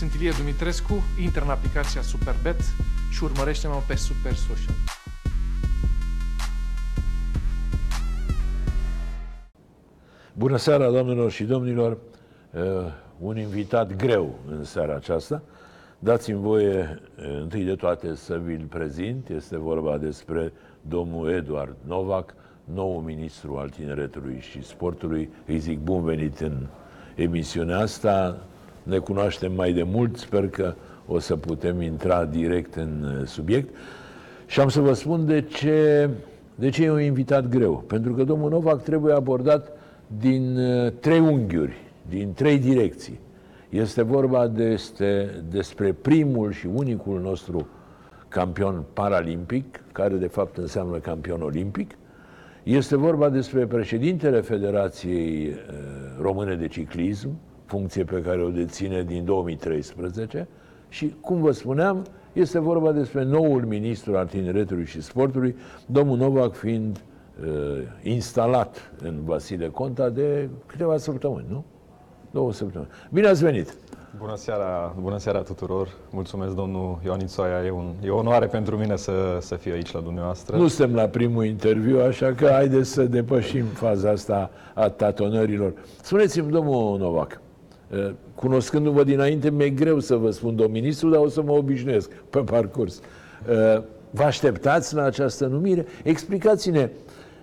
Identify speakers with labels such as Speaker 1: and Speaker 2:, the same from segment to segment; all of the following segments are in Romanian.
Speaker 1: Sunt Ilie Dumitrescu, intră în aplicația Superbet și urmărește-mă pe Super Social.
Speaker 2: Bună seara, doamnelor și domnilor! Uh, un invitat greu în seara aceasta. Dați-mi voie, uh, întâi de toate, să vi-l prezint. Este vorba despre domnul Eduard Novak, nou ministru al tineretului și sportului. Îi zic bun venit în emisiunea asta. Ne cunoaștem mai de mult, sper că o să putem intra direct în uh, subiect. Și am să vă spun de ce, de ce e un invitat greu. Pentru că domnul Novak trebuie abordat din uh, trei unghiuri, din trei direcții. Este vorba de, este, despre primul și unicul nostru campion paralimpic, care de fapt înseamnă campion olimpic. Este vorba despre președintele Federației uh, Române de Ciclism, funcție pe care o deține din 2013 și, cum vă spuneam, este vorba despre noul ministru al tineretului și sportului, domnul Novak fiind uh, instalat în Vasile Conta de câteva săptămâni, nu? Două săptămâni. Bine ați venit!
Speaker 3: Bună seara, bună seara tuturor! Mulțumesc, domnul Ioan Ițoaia. E, un, e o onoare pentru mine să, să fiu aici la dumneavoastră.
Speaker 2: Nu suntem la primul interviu, așa că haideți să depășim faza asta a tatonărilor. Spuneți-mi, domnul Novac, uh, cunoscându-vă dinainte, mi-e greu să vă spun, domnul ministru, dar o să mă obișnuiesc pe parcurs. Uh, vă așteptați la această numire? Explicați-ne,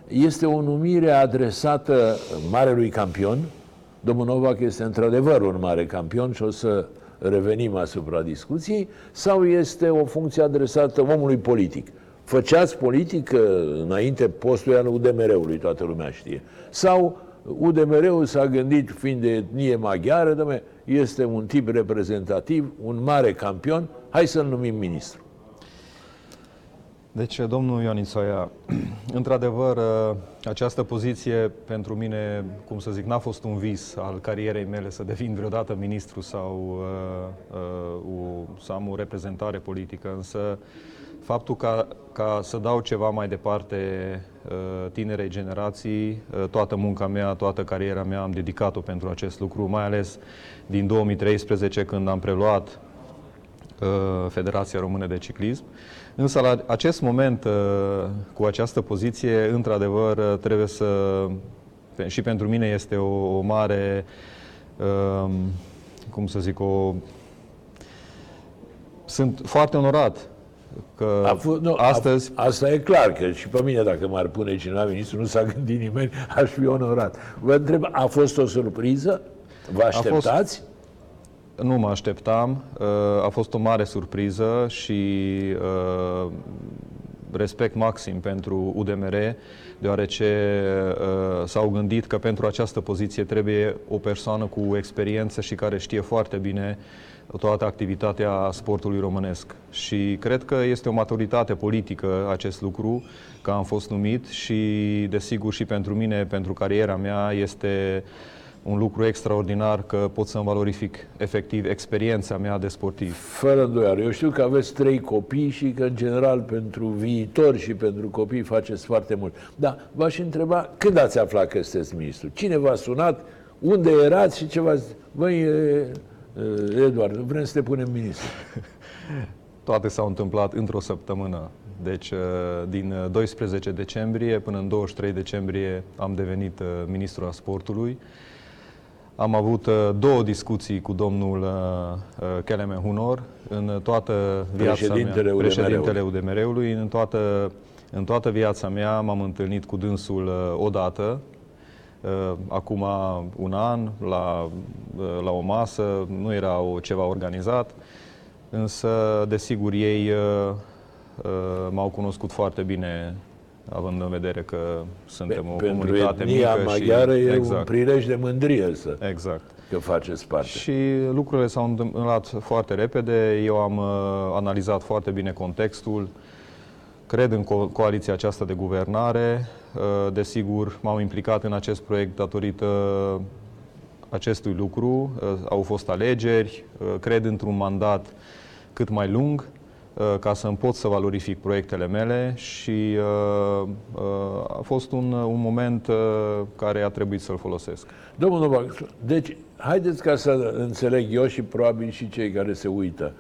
Speaker 2: este o numire adresată marelui campion. Domnul Novak este într-adevăr un mare campion și o să revenim asupra discuției, sau este o funcție adresată omului politic? Făceați politică înainte postul al UDMR-ului, toată lumea știe. Sau UDMR-ul s-a gândit, fiind de etnie maghiară, dă este un tip reprezentativ, un mare campion, hai să-l numim ministru.
Speaker 3: Deci, domnul Ionițoia, într-adevăr, această poziție pentru mine, cum să zic, n-a fost un vis al carierei mele să devin vreodată ministru sau uh, uh, să am o reprezentare politică, însă faptul ca, ca să dau ceva mai departe uh, tinerei generații, uh, toată munca mea, toată cariera mea am dedicat-o pentru acest lucru, mai ales din 2013 când am preluat uh, Federația Română de Ciclism. Însă la acest moment, cu această poziție, într-adevăr, trebuie să... Și pentru mine este o, o mare, cum să zic, o... Sunt foarte onorat că a fost, nu, astăzi...
Speaker 2: A, asta e clar, că și pe mine, dacă m-ar pune cineva ministru, nu s-a gândit nimeni, aș fi onorat. Vă întreb, a fost o surpriză? Vă așteptați? A fost,
Speaker 3: nu mă așteptam. Uh, a fost o mare surpriză și uh, respect maxim pentru UDMR, deoarece uh, s-au gândit că pentru această poziție trebuie o persoană cu experiență și care știe foarte bine toată activitatea sportului românesc. Și cred că este o maturitate politică acest lucru, că am fost numit și, desigur, și pentru mine, pentru cariera mea, este un lucru extraordinar că pot să-mi valorific efectiv experiența mea de sportiv.
Speaker 2: Fără îndoială. Eu știu că aveți trei copii și că, în general, pentru viitor și pentru copii faceți foarte mult. Da, v-aș întreba, când ați aflat că sunteți ministru? Cine v-a sunat? Unde erați și ce v-ați... Băi, Eduard, vrem să te punem ministru.
Speaker 3: Toate s-au întâmplat într-o săptămână. Deci, din 12 decembrie până în 23 decembrie am devenit ministru al sportului. Am avut uh, două discuții cu domnul uh, uh, Keleme Hunor în toată viața
Speaker 2: președintele
Speaker 3: mea, președintele UDMR-ului. În toată, în toată viața mea m-am întâlnit cu dânsul odată, acum un an, la, la o masă, nu era o, ceva organizat, însă, desigur, ei m-au cunoscut foarte bine având în vedere că suntem Pe, o comunitate mică
Speaker 2: maghiară
Speaker 3: și,
Speaker 2: e exact. un prilej de mândrie să
Speaker 3: exact.
Speaker 2: că faceți parte.
Speaker 3: Și lucrurile s-au întâmplat foarte repede, eu am uh, analizat foarte bine contextul, cred în co- coaliția aceasta de guvernare, uh, desigur m-am implicat în acest proiect datorită acestui lucru, uh, au fost alegeri, uh, cred într-un mandat cât mai lung, uh, ca să îmi pot să valorific proiectele mele și uh, uh, a fost un, un moment uh, care a trebuit să-l folosesc.
Speaker 2: Domnul Novac, deci, haideți ca să înțeleg eu și probabil și cei care se uită.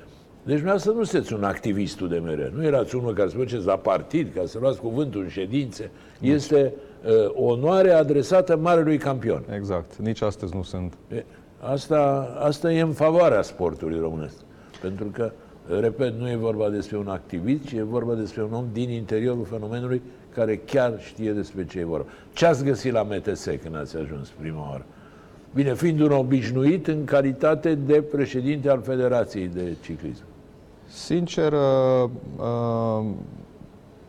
Speaker 2: Deci dumneavoastră nu sunteți un activist UDMR, nu erați unul ca să mergeți la partid, ca să luați cuvântul în ședințe. Este uh, onoare adresată marelui campion.
Speaker 3: Exact. Nici astăzi nu sunt.
Speaker 2: E, Asta, asta e în favoarea sportului românesc. Pentru că, repet, nu e vorba despre un activist, ci e vorba despre un om din interiorul fenomenului care chiar știe despre ce e vorba. Ce ați găsit la MTS când ați ajuns prima oară? Bine, fiind un obișnuit în calitate de președinte al Federației de Ciclism.
Speaker 3: Sincer, uh, uh,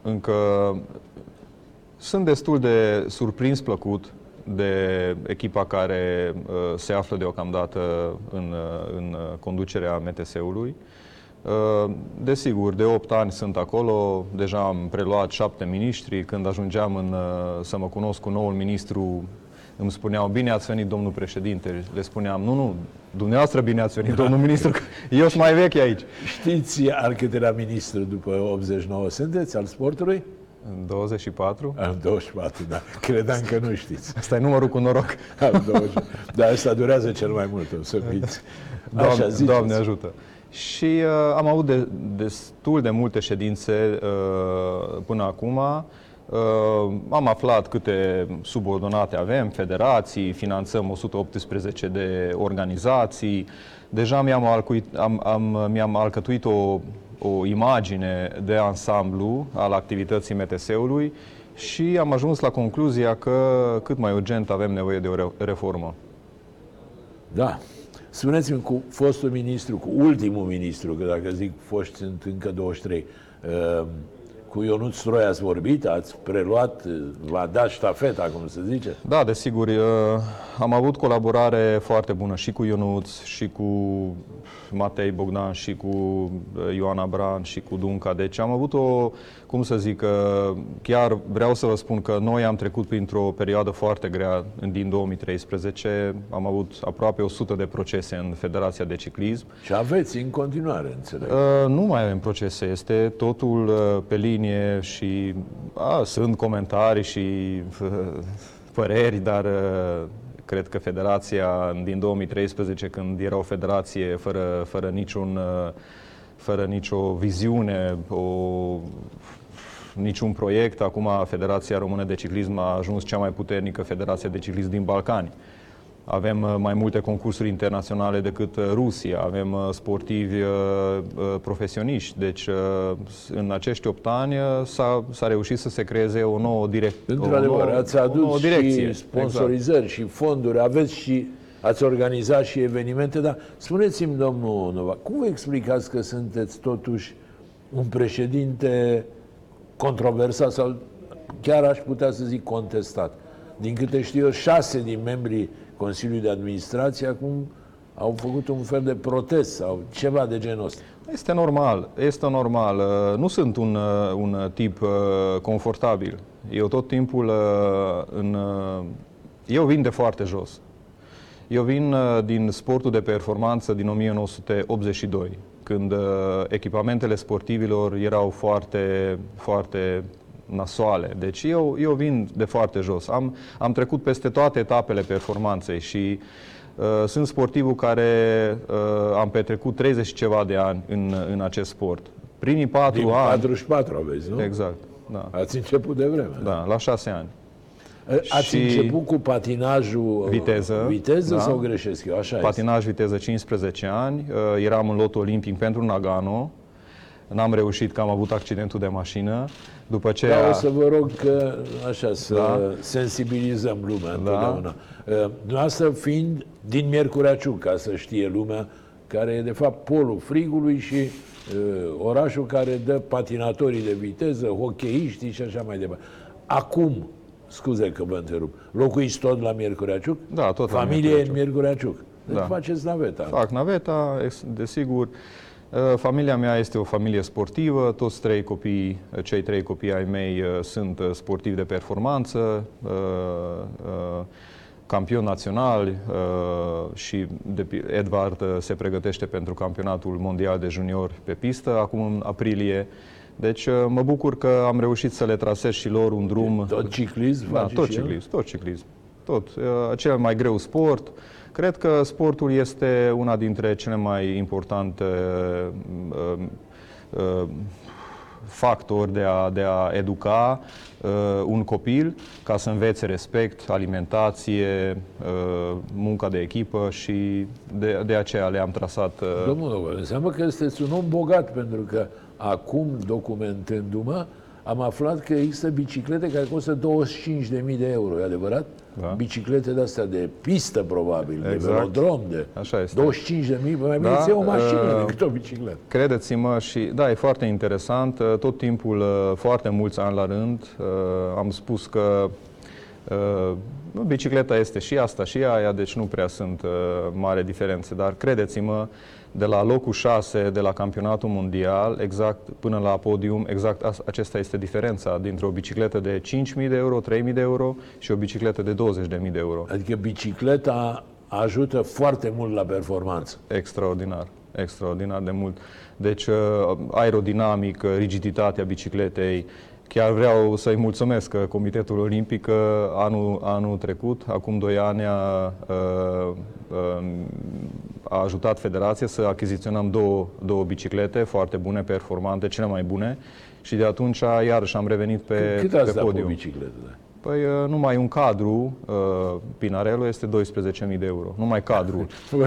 Speaker 3: încă sunt destul de surprins plăcut de echipa care uh, se află deocamdată în, uh, în uh, conducerea MTS-ului. Uh, Desigur, de 8 ani sunt acolo, deja am preluat 7 miniștri. Când ajungeam în, uh, să mă cunosc cu noul ministru, îmi spuneau, bine ați venit, domnul președinte. Le spuneam, nu, nu, dumneavoastră bine ați venit, domnul ministru, că eu sunt mai vechi aici.
Speaker 2: Știți al câtelea ministru după 89 sunteți, al sportului?
Speaker 3: În 24?
Speaker 2: Al 24, da. Credeam că nu știți.
Speaker 3: Asta e numărul cu noroc.
Speaker 2: Al 24. Dar asta durează cel mai mult, o să fiți.
Speaker 3: Doamne,
Speaker 2: ziceți.
Speaker 3: Doamne ajută. Și uh, am avut de, destul de multe ședințe uh, până acum. Uh, am aflat câte subordonate avem, federații, finanțăm 118 de organizații. Deja mi-am, alcuit, am, am, mi-am alcătuit o, o imagine de ansamblu al activității MTS-ului și am ajuns la concluzia că cât mai urgent avem nevoie de o re- reformă.
Speaker 2: Da. Spuneți-mi cu fostul ministru, cu ultimul ministru, că dacă zic foști sunt încă 23, uh, cu Ionuț Stroi ați vorbit, ați preluat, uh, v-a dat ștafeta, cum se zice?
Speaker 3: Da, desigur. uh, Am avut colaborare foarte bună și cu Ionuț, și cu Matei Bogdan, și cu uh, Ioana Bran, și cu Dunca. Deci am avut o, cum să zic, uh, chiar vreau să vă spun că noi am trecut printr-o perioadă foarte grea în- din 2013. Am avut aproape 100 de procese în Federația de Ciclism.
Speaker 2: Și aveți în continuare, înțeleg.
Speaker 3: Uh, nu mai avem procese, este totul uh, pe linie și a, sunt comentarii și uh, păreri, dar uh, cred că federația din 2013, când era o federație fără, fără niciun uh, fără nicio viziune, o, niciun proiect. Acum Federația Română de Ciclism a ajuns cea mai puternică federație de ciclism din Balcani. Avem uh, mai multe concursuri internaționale decât uh, Rusia, avem uh, sportivi uh, uh, profesioniști. Deci, uh, în acești 8 ani uh, s-a, s-a reușit să se creeze o nouă direcție.
Speaker 2: Într-adevăr, ați
Speaker 3: o
Speaker 2: adus
Speaker 3: nouă direcție.
Speaker 2: și sponsorizări și fonduri, aveți și ați organizat și evenimente, dar spuneți-mi, domnul Nova, cum vă explicați că sunteți totuși un președinte controversat sau chiar aș putea să zic contestat? Din câte știu eu, șase din membrii Consiliului de Administrație acum au făcut un fel de protest sau ceva de genul ăsta.
Speaker 3: Este normal, este normal. Uh, Nu sunt un, uh, un tip uh, confortabil. Eu tot timpul uh, în... uh, Eu vin de foarte jos. Eu vin uh, din sportul de performanță din 1982, când uh, echipamentele sportivilor erau foarte, foarte nasoale. Deci eu, eu vin de foarte jos. Am, am trecut peste toate etapele performanței și uh, sunt sportivul care uh, am petrecut 30 și ceva de ani în, în acest sport. Primii patru
Speaker 2: Din
Speaker 3: ani...
Speaker 2: 44 aveți, nu?
Speaker 3: Exact, da.
Speaker 2: Ați început de vreme.
Speaker 3: Da, la șase ani.
Speaker 2: Ați
Speaker 3: Și-
Speaker 2: început cu patinajul
Speaker 3: Viteză,
Speaker 2: viteză
Speaker 3: da.
Speaker 2: sau greșesc eu? Așa
Speaker 3: Patinaj viteză 15 ani, uh, eram în lotul olimpic pentru Nagano, n-am reușit că am avut accidentul de mașină. După ce
Speaker 2: este. Da, o să vă rog că, așa, să
Speaker 3: Da.
Speaker 2: sensibilizăm lumea întotdeauna. Uh, Dumneavoastră fiind din Miercurea Ciuc, ca să știe lumea, care e de fapt polul frigului și uh, orașul care dă patinatorii de viteză, hocheiștii și așa mai departe. Acum, scuze că vă întrerup, locuiți tot la Miercurea Ciuc?
Speaker 3: Da, tot la
Speaker 2: Familie
Speaker 3: Miercurea
Speaker 2: în Miercurea Ciuc. Deci
Speaker 3: Da.
Speaker 2: faceți naveta.
Speaker 3: fac naveta, ex- desigur. Uh, Familia mea este o familie sportivă, toți trei copii, uh, cei trei copii ai mei uh, sunt uh, sportivi de performanță. Uh, uh, campioni naționali uh, și de, pi- Edvard uh, se pregătește pentru campionatul mondial de juniori pe pistă, acum în aprilie. Deci uh, mă bucur că am reușit să le trasez și lor un drum.
Speaker 2: Tot ciclism
Speaker 3: Da,
Speaker 2: face
Speaker 3: tot
Speaker 2: și el?
Speaker 3: ciclism, tot ciclism. Tot. Uh, Cel mai greu sport. Cred că sportul este una dintre cele mai importante uh, uh, factori de a, de a educa uh, un copil ca să învețe respect, alimentație, uh, munca de echipă și de, de aceea le-am trasat. Uh,
Speaker 2: Domnul Dogol, înseamnă că sunteți un om bogat, pentru că acum, documentându-mă, am aflat că există biciclete care costă 25.000 de euro, e adevărat?
Speaker 3: Da.
Speaker 2: Biciclete de astea de pistă, probabil, de
Speaker 3: Exact.
Speaker 2: velodrom, de
Speaker 3: Așa este.
Speaker 2: 25.000, mai bine
Speaker 3: Da,
Speaker 2: da, o mașină
Speaker 3: uh,
Speaker 2: decât o bicicletă.
Speaker 3: Credeți-mă și, da, e foarte interesant. Uh, Tot timpul, uh, foarte mulți ani la rând, uh, am spus că uh, bicicleta este și asta și aia, deci nu prea sunt uh, mari diferențe. Dar credeți-mă, de la locul 6 de la campionatul mondial, exact până la podium, exact as- acesta este diferența dintre o bicicletă de 5.000 de euro, 3.000 de euro și o bicicletă de 20.000 de euro.
Speaker 2: Adică bicicleta ajută foarte mult la performanță.
Speaker 3: Extraordinar, extraordinar de mult. Deci, uh, aerodinamic, uh, rigiditatea bicicletei, chiar vreau să-i mulțumesc uh, Comitetul Olimpic că anul, anul trecut, acum 2 ani, a, uh, uh, a ajutat Federația să achiziționăm două, două biciclete foarte bune, performante, cele mai bune și de atunci iarăși am revenit pe,
Speaker 2: Cât
Speaker 3: pe
Speaker 2: ați dat pe o
Speaker 3: podium.
Speaker 2: bicicletă? Da?
Speaker 3: Păi uh, numai un cadru, uh, Pinarello, este 12.000 de euro. Numai cadru.
Speaker 2: Nu,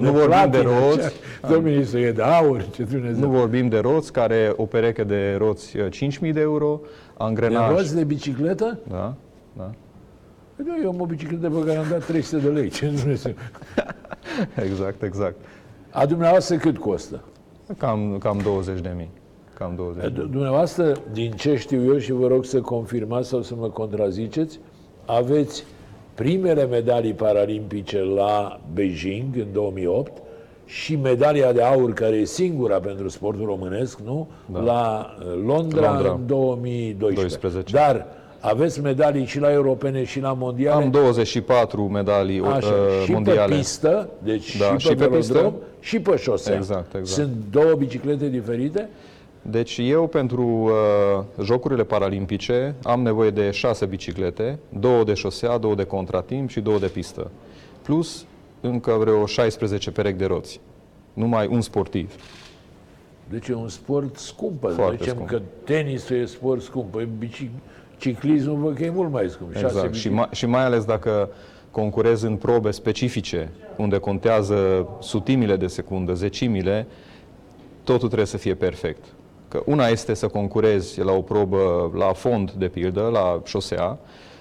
Speaker 3: nu vorbim de roți.
Speaker 2: Domnul să e de aur, ce Dumnezeu.
Speaker 3: Nu vorbim de roți, care o pereche de roți uh, 5.000 de euro,
Speaker 2: De
Speaker 3: angrenaj.
Speaker 2: roți de bicicletă?
Speaker 3: Da, da.
Speaker 2: Păi Nu, eu am o bicicletă pe care am dat 300 de lei. Ce Dumnezeu?
Speaker 3: Exact, exact.
Speaker 2: A dumneavoastră cât costă?
Speaker 3: Cam, cam 20 de mii. Cam 20 de mii.
Speaker 2: Dumneavoastră, din ce știu eu și vă rog să confirmați sau să mă contraziceți, aveți primele medalii paralimpice la Beijing în 2008 și medalia de aur, care e singura pentru sportul românesc, nu? La uh, Londra,
Speaker 3: Londra.
Speaker 2: în 2012.
Speaker 3: 12.
Speaker 2: Dar aveți medalii și la europene și la mondiale?
Speaker 3: Am 24 medalii
Speaker 2: Așa,
Speaker 3: uh,
Speaker 2: și
Speaker 3: mondiale.
Speaker 2: pe pistă, deci
Speaker 3: Da,
Speaker 2: și pe,
Speaker 3: și pe pistă.
Speaker 2: velodrom, și pe șosea.
Speaker 3: Exact, exact.
Speaker 2: Sunt două biciclete diferite?
Speaker 3: Deci eu pentru uh, Jocurile Paralimpice am nevoie de 6 biciclete, două de șosea, două de contratimp și două de pistă. Plus încă vreo 16 perechi de roți. Numai un sportiv.
Speaker 2: Deci e un sport scump.
Speaker 3: Foarte
Speaker 2: Zicem
Speaker 3: scump.
Speaker 2: că tenisul e sport scump. Păi bici- ciclismul văd că e mult mai scump. Șase
Speaker 3: Exact. Și,
Speaker 2: bici-
Speaker 3: mai, și mai ales dacă concurezi în probe specifice, unde contează sutimile de secundă, zecimile, totul trebuie să fie perfect. Că una este să concurezi la o probă la fond, de pildă, la șosea,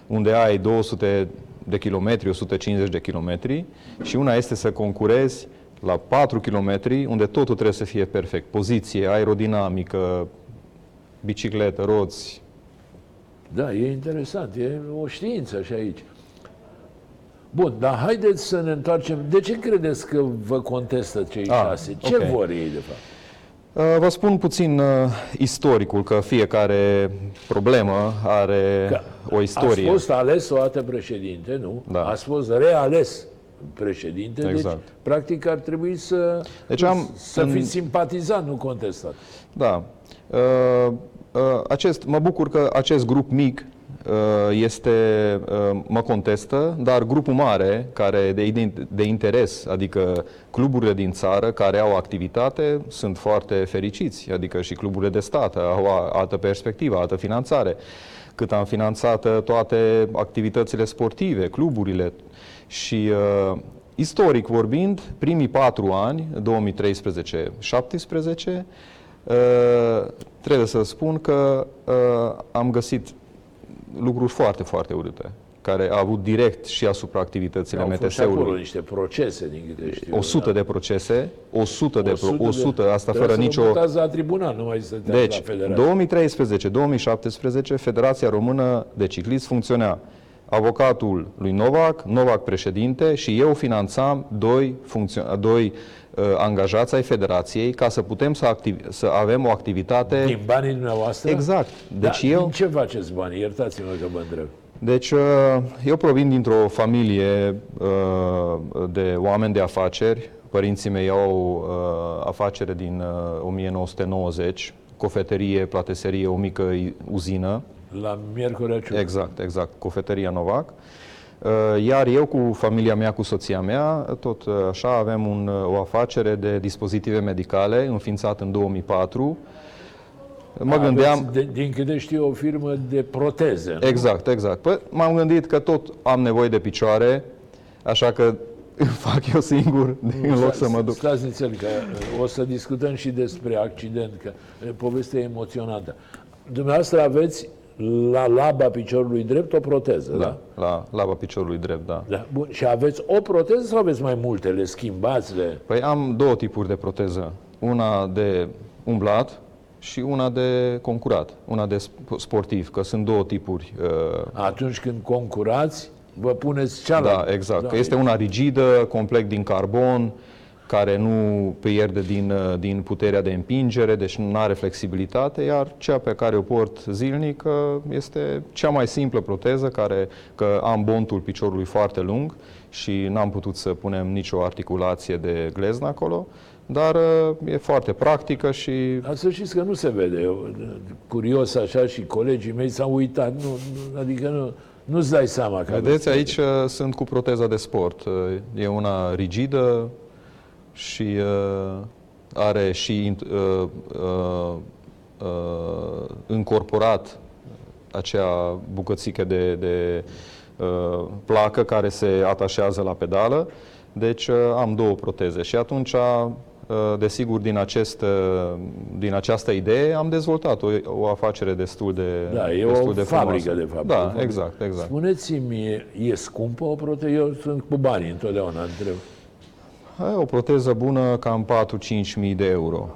Speaker 3: unde ai 200 de kilometri, 150 de kilometri, și una este să concurezi la 4 kilometri, unde totul trebuie să fie perfect. Poziție, aerodinamică, bicicletă, roți,
Speaker 2: Da, e interesant. E o știință și aici. Bun, dar haideți să ne întoarcem. De ce credeți că vă contestă cei
Speaker 3: Ah,
Speaker 2: șase? Ce
Speaker 3: ok.
Speaker 2: vor ei, de fapt?
Speaker 3: Uh, Vă spun puțin uh, istoricul, că fiecare problemă are
Speaker 2: Că
Speaker 3: o istorie.
Speaker 2: Ați fost ales o dată președinte, nu?
Speaker 3: Da.
Speaker 2: Ați fost reales președinte, deci
Speaker 3: Exact.
Speaker 2: practic ar trebui să,
Speaker 3: Deci am-
Speaker 2: să
Speaker 3: în-
Speaker 2: fiți simpatizat, nu contestat.
Speaker 3: Da. Uh, uh, acest, mă bucur că acest grup mic uh, este, uh, mă contestă, dar grupul mare, care de, ident- de interes, adică cluburile din țară care au activitate, sunt foarte fericiți, adică și cluburile de stat au a- altă perspectivă, altă finanțare. Cât am finanțat uh, toate activitățile sportive, cluburile și uh, istoric vorbind, primii patru ani, 2013-17, Uh, trebuie să spun că uh, am găsit lucruri foarte, foarte urâte, care au avut direct și asupra activităților
Speaker 2: Au fost și acolo
Speaker 3: MTS-ului.
Speaker 2: niște procese, din câte știu.
Speaker 3: 100
Speaker 2: da.
Speaker 3: de procese, 100 de, pro, 100, asta
Speaker 2: Trebuie
Speaker 3: fără
Speaker 2: să
Speaker 3: nicio...
Speaker 2: vă mutați la tribunal, nu mai stăteați
Speaker 3: Deci,
Speaker 2: la federație.
Speaker 3: 2013-2017, Federația Română de Ciclism funcționea. Avocatul lui Novac, Novac președinte și eu finanțam doi, funcțio- doi uh, angajați ai Federației ca să putem să, activ- să avem o activitate
Speaker 2: Din banii dumneavoastră?
Speaker 3: Exact. Deci
Speaker 2: da,
Speaker 3: eu-
Speaker 2: Din ce faceți bani? Iertați-mă că vă întreb.
Speaker 3: Deci, uh, eu provin dintr-o familie uh, de oameni de afaceri. Părinții mei au uh, afacere din 1990, cofetărie, plateserie, o mică uzină.
Speaker 2: La Miercurea Ciuc.
Speaker 3: Exact, exact, cofetăria Novac. Iar eu cu familia mea, cu soția mea, tot așa avem un, o afacere de dispozitive medicale înființat în 2004
Speaker 2: Mă Aveți, gândeam... De, din câte știu, o firmă de proteze. Nu?
Speaker 3: Exact, exact. Păi m-am gândit că tot am nevoie de picioare, așa că fac eu singur în loc să mă duc.
Speaker 2: Stați nițel, că uh, o să discutăm și despre accident, că uh, povestea e emoționantă. Dumneavoastră aveți la laba piciorului drept o proteză, da?
Speaker 3: Da, la laba piciorului drept, da.
Speaker 2: da. Bun. Și aveți o proteză sau aveți mai multe? Le schimbați? Le...
Speaker 3: Păi am două tipuri de proteză. Una de umblat, și una de concurat, una de sportiv, că sunt două tipuri.
Speaker 2: Uh, Atunci când concurați, vă puneți cealaltă.
Speaker 3: Da, exact. Da, că este una rigidă, complet din carbon, care nu pierde din, uh, din puterea de împingere, deci nu are flexibilitate, iar cea pe care o port zilnic uh, este cea mai simplă proteză, care că am bontul piciorului foarte lung și n-am putut să punem nicio articulație de gleznă acolo, dar e foarte practică și...
Speaker 2: Dar să știți că nu se vede. Eu, curios așa și colegii mei s-au uitat. Nu, nu, adică nu, nu-ți dai seama. Că
Speaker 3: Vedeți, aici uh, sunt cu proteza de sport. Uh, e una rigidă și uh, are și uh, uh, uh, încorporat acea bucățică de, de uh, placă care se atașează la pedală. Deci uh, am două proteze și atunci Uh, desigur, din, acest, uh, din această idee am dezvoltat o, o afacere destul de
Speaker 2: Da, e
Speaker 3: destul
Speaker 2: o
Speaker 3: de
Speaker 2: fabrică,
Speaker 3: frumoasă.
Speaker 2: de fapt.
Speaker 3: Da, exact, exact.
Speaker 2: Spuneți-mi, e, e scumpă o proteză? Eu sunt cu banii întotdeauna, întreb.
Speaker 3: O proteză bună cam 4-5 mii de euro.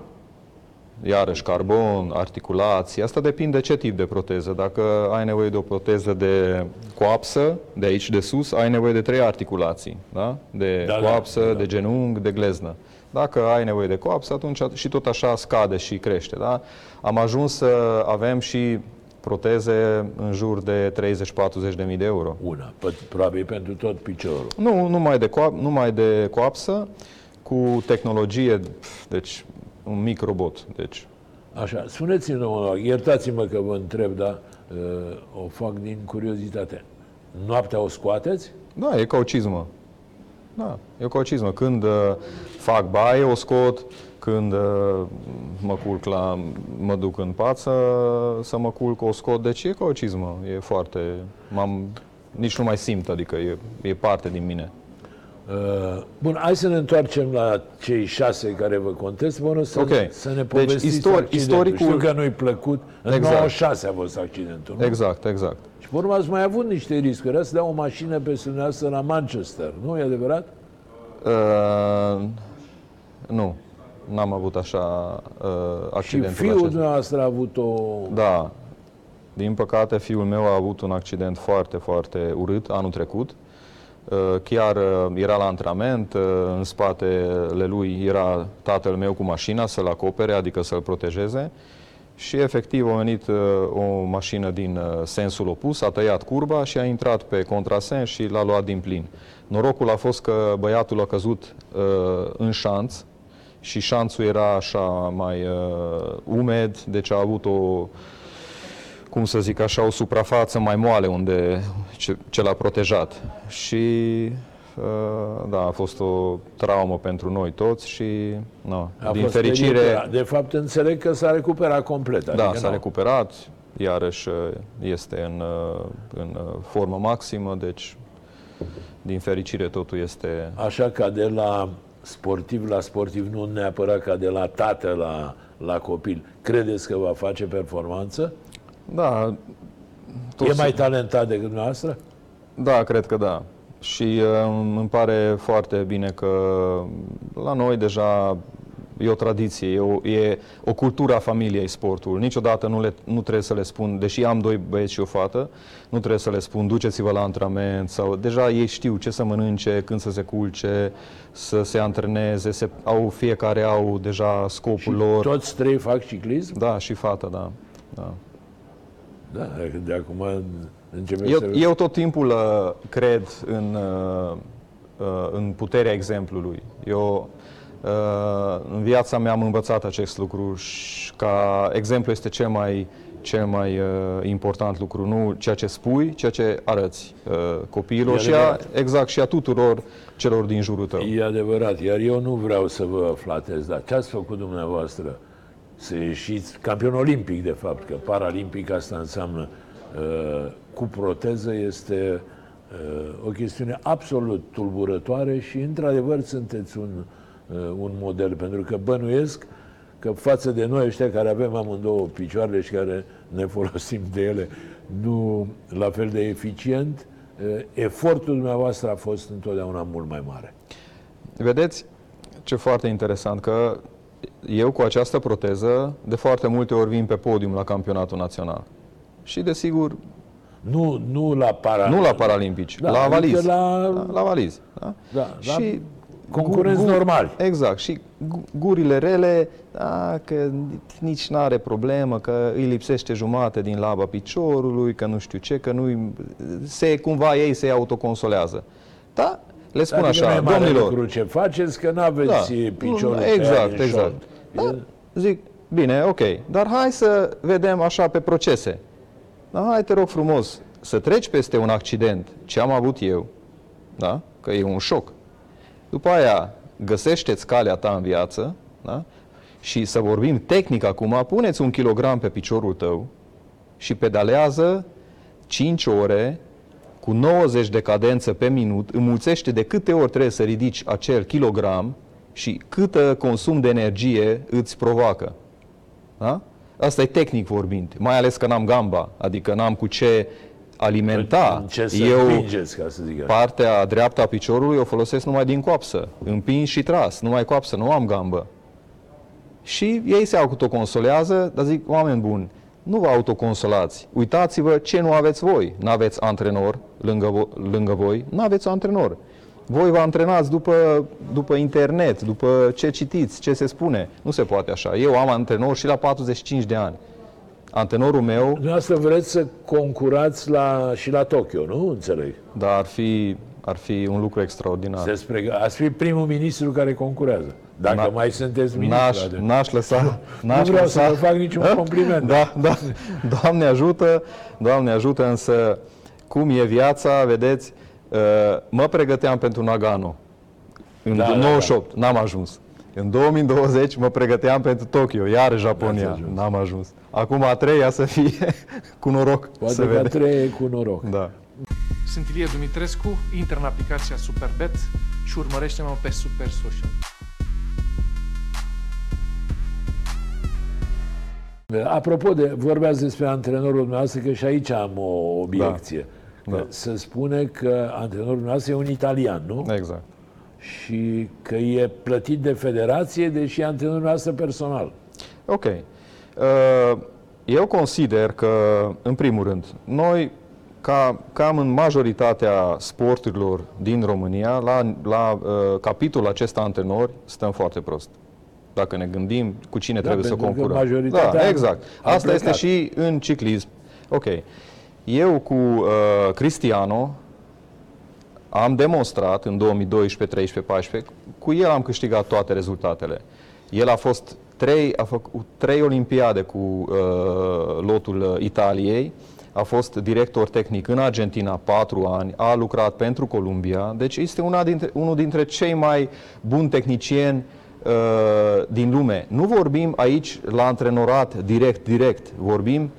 Speaker 3: Iarăși carbon, articulații, asta depinde de ce tip de proteză. Dacă ai nevoie de o proteză de coapsă, de aici de sus, ai nevoie de trei articulații. Da? De da, da coapsă, da, da. de genunchi, de gleznă. Dacă ai nevoie de coaps, atunci și tot așa scade și crește. Da? Am ajuns să avem și proteze în jur de 30-40 de mii de euro.
Speaker 2: Una, probabil pentru tot piciorul.
Speaker 3: Nu, numai de, coap, numai de coapsă, cu tehnologie, deci un mic robot. Deci.
Speaker 2: Așa, spuneți-mi, iertați-mă că vă întreb, dar uh, o fac din curiozitate. Noaptea o scoateți?
Speaker 3: Da, e ca o cizmă. Da, e o cizmă. Când uh, fac baie, o scot, când uh, mă culc la, mă duc în pață să mă culc, o scot. Deci e ca o cizmă. E foarte, m-am, nici nu mai simt, adică e, e parte din mine.
Speaker 2: Uh, bun, hai să ne întoarcem la cei șase care vă contest. Bun, să, okay. să ne deci povestiți deci, istor- istoricul... Știu că nu-i plăcut. În exact. 96 a fost accidentul, nu?
Speaker 3: Exact, exact.
Speaker 2: Și pe urmă ați mai avut niște riscuri. Ați dea o mașină pe dumneavoastră la Manchester, nu e adevărat? Uh,
Speaker 3: nu. N-am avut așa uh, accidentul
Speaker 2: Și fiul acesta. dumneavoastră a avut o...
Speaker 3: Da. Din păcate, fiul meu a avut un accident foarte, foarte urât anul trecut. Uh, chiar uh, era la antrenament, uh, în spatele lui era tatăl meu cu mașina să-l acopere, adică să-l protejeze. Și efectiv a venit o mașină din sensul opus, a tăiat curba și a intrat pe contrasens și l-a luat din plin. Norocul a fost că băiatul a căzut în șanț și șanțul era așa mai umed, deci a avut o cum să zic așa, o suprafață mai moale unde ce, ce l-a protejat. Și uh, da, a fost o traumă pentru noi toți și no, a din fericire... Recuperat.
Speaker 2: De fapt, înțeleg că s-a recuperat complet.
Speaker 3: Da, adică s-a nu. recuperat, iarăși uh, este în, uh, în formă maximă, deci din fericire totul este...
Speaker 2: Așa ca de la sportiv la sportiv, nu neapărat ca de la tată la, la copil. Credeți că va face performanță?
Speaker 3: Da.
Speaker 2: E mai talentat decât dumneavoastră?
Speaker 3: Da, cred că da. Și uh, îmi pare foarte bine că la noi deja e o tradiție, e o, e o cultură a familiei sportul. Niciodată nu, le, nu trebuie să le spun, deși am doi băieți și o fată, nu trebuie să le spun duceți-vă la antrenament sau deja ei știu ce să mănânce, când să se culce, să se antreneze, se, au, fiecare au deja scopul
Speaker 2: și
Speaker 3: lor.
Speaker 2: toți trei fac ciclism?
Speaker 3: Da, și fata, da. da.
Speaker 2: Da, de acum începem
Speaker 3: Eu,
Speaker 2: să...
Speaker 3: eu tot timpul uh, cred în, uh, uh, în puterea exemplului. Eu uh, în viața mea am învățat acest lucru și ca exemplu este cel mai, cel mai uh, important lucru, nu ceea ce spui, ceea ce arăți uh, copiilor
Speaker 2: E
Speaker 3: și a,
Speaker 2: adevărat.
Speaker 3: exact și a tuturor celor din jurul tău.
Speaker 2: E adevărat, iar eu nu vreau să vă flatez, dar ce ați făcut dumneavoastră? Să ieșiți campion olimpic, de fapt, că paralimpic asta înseamnă uh, cu proteză, este uh, o chestiune absolut tulburătoare și, într-adevăr, sunteți un, uh, un model, pentru că bănuiesc că față de noi ăștia care avem amândouă picioarele și care ne folosim de ele, nu la fel de eficient, uh, efortul dumneavoastră a fost întotdeauna mult mai mare.
Speaker 3: Vedeți ce foarte interesant, că eu cu această proteză de foarte multe ori vin pe podium la campionatul național. Și desigur,
Speaker 2: Nu, nu la para...
Speaker 3: nu la paralimpici,
Speaker 2: Da,
Speaker 3: la
Speaker 2: adică
Speaker 3: valizi.
Speaker 2: la-
Speaker 3: Da, la valizi. Da?
Speaker 2: Da, la
Speaker 3: și
Speaker 2: concurenți
Speaker 3: gu- gu-
Speaker 2: normali.
Speaker 3: Exact. Și gu- gurile rele, da, că nici nu are problemă, că îi lipsește jumate din laba piciorului, că nu știu ce, că nu se cumva ei se autoconsolează. Da? Le spun
Speaker 2: Adică nu
Speaker 3: așa,
Speaker 2: e mare
Speaker 3: domnilor,
Speaker 2: lucru ce faceți, că nu aveți piciorul
Speaker 3: nu,
Speaker 2: pe
Speaker 3: Exact,
Speaker 2: aia în
Speaker 3: exact.
Speaker 2: șold.
Speaker 3: Da,
Speaker 2: E-
Speaker 3: zic, bine, ok, dar hai să vedem așa pe procese. Da, hai te rog frumos să treci peste un accident, ce am avut eu, da? că e un șoc. După aia găsește-ți calea ta în viață, da? și să vorbim tehnic acum, puneți un kilogram pe piciorul tău și pedalează 5 ore cu 90 de cadență pe minut, înmulțește de câte ori trebuie să ridici acel kilogram și câtă consum de energie îți provoacă. Da? Asta e tehnic vorbind, mai ales că n-am gamba, adică n-am cu ce alimenta.
Speaker 2: În ce să
Speaker 3: Eu
Speaker 2: împingeți, ca să zic așa.
Speaker 3: partea dreaptă a piciorului o folosesc numai din coapsă, împins și tras, numai coapsă, nu am gambă. Și ei se autoconsolează, dar zic, oameni buni, nu vă autoconsolați. Uitați-vă ce nu aveți voi. Nu aveți antrenor lângă, vo- lângă voi, nu aveți antrenor. Voi vă antrenați după, după internet, după ce citiți, ce se spune. Nu se poate așa. Eu am antrenor și la 45 de ani. Antrenorul meu,
Speaker 2: Dumneavoastră vreți să concurați la, și la Tokyo, nu? Înțeleg.
Speaker 3: dar ar fi, ar fi un lucru extraordinar.
Speaker 2: Despre, ați fi primul ministru care concurează. Dacă
Speaker 3: Na-
Speaker 2: mai sunteți ministru.
Speaker 3: N-aș,
Speaker 2: ade-
Speaker 3: n-aș lăsa,
Speaker 2: nu
Speaker 3: n-aș
Speaker 2: vreau să
Speaker 3: lăsa,
Speaker 2: vă fac niciun compliment.
Speaker 3: Da, da. Doamne ajută, Doamne ajută, însă cum e viața, vedeți, uh, mă pregăteam pentru Nagano. În
Speaker 2: Da, da,
Speaker 3: 98, n-am ajuns. În 2020 mă pregăteam pentru Tokyo, iar Japonia,
Speaker 2: N-ați ajuns.
Speaker 3: n-am ajuns. Acum a treia să fie cu noroc,
Speaker 2: Poate
Speaker 3: să
Speaker 2: că
Speaker 3: vedem.
Speaker 2: trei cu noroc.
Speaker 3: Da.
Speaker 1: Sunt Ilie Dumitrescu, intră în aplicația Superbet și urmărește-mă pe Super Social.
Speaker 2: Apropo de, vorbeați despre antrenorul dumneavoastră, că și aici am o obiecție.
Speaker 3: Da.
Speaker 2: Că Se spune că antrenorul dumneavoastră e un italian, nu?
Speaker 3: Exact.
Speaker 2: Și că e plătit de federație, deși e antrenorul dumneavoastră personal.
Speaker 3: Ok. Uh, Eu consider că, în primul rând, noi, ca, cam în majoritatea sporturilor din România, la, la uh, capitolul acesta antrenori, stăm foarte prost. Dacă ne gândim cu cine
Speaker 2: Da,
Speaker 3: trebuie să
Speaker 2: pentru că
Speaker 3: concurăm.
Speaker 2: majoritatea
Speaker 3: da,
Speaker 2: am-
Speaker 3: exact.
Speaker 2: am
Speaker 3: Asta este
Speaker 2: plecat.
Speaker 3: și în ciclism. Ok. Eu cu uh, Cristiano am demonstrat în 2012, 13, 14, cu el am câștigat toate rezultatele. El a fost trei, a făcut trei olimpiade cu uh, lotul uh, Italiei, a fost director tehnic în Argentina patru ani, a lucrat pentru Columbia, deci este una dintre, unul dintre cei mai buni tehnicieni uh, din lume. Nu vorbim aici la antrenorat direct, direct, vorbim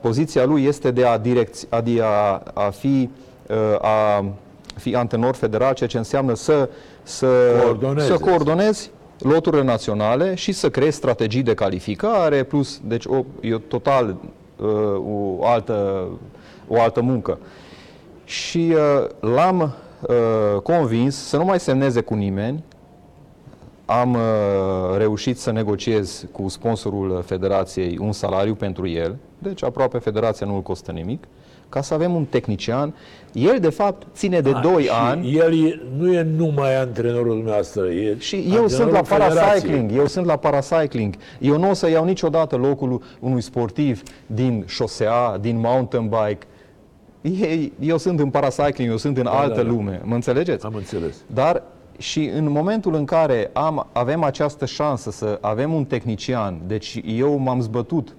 Speaker 3: poziția lui este de a, direcți, a, de a, a fi uh, a fi antrenor federal, ceea ce înseamnă să, să,
Speaker 2: Coordoneze.
Speaker 3: să coordonezi loturile naționale și să creezi strategii de calificare, plus, deci o, e total uh, o, altă, o altă muncă. Și uh, l-am uh, convins să nu mai semneze cu nimeni, am uh, reușit să negociez cu sponsorul federației un salariu pentru el, deci aproape federația nu îl costă nimic. Ca să avem un tehnician. El, de fapt, ține de
Speaker 2: Ah,
Speaker 3: 2
Speaker 2: și
Speaker 3: ani
Speaker 2: El e, nu e numai antrenorul dumneavoastră, e
Speaker 3: și eu sunt la
Speaker 2: antrenorul federației.
Speaker 3: paracycling, eu sunt la paracycling. Eu nu o să iau niciodată locul unui sportiv din șosea, din mountain bike. Ei, eu sunt în paracycling, eu sunt în altă
Speaker 2: da, da.
Speaker 3: lume, mă înțelegeți?
Speaker 2: Am înțeles.
Speaker 3: Dar și în momentul în care am, avem această șansă să avem un tehnician, deci eu m-am zbătut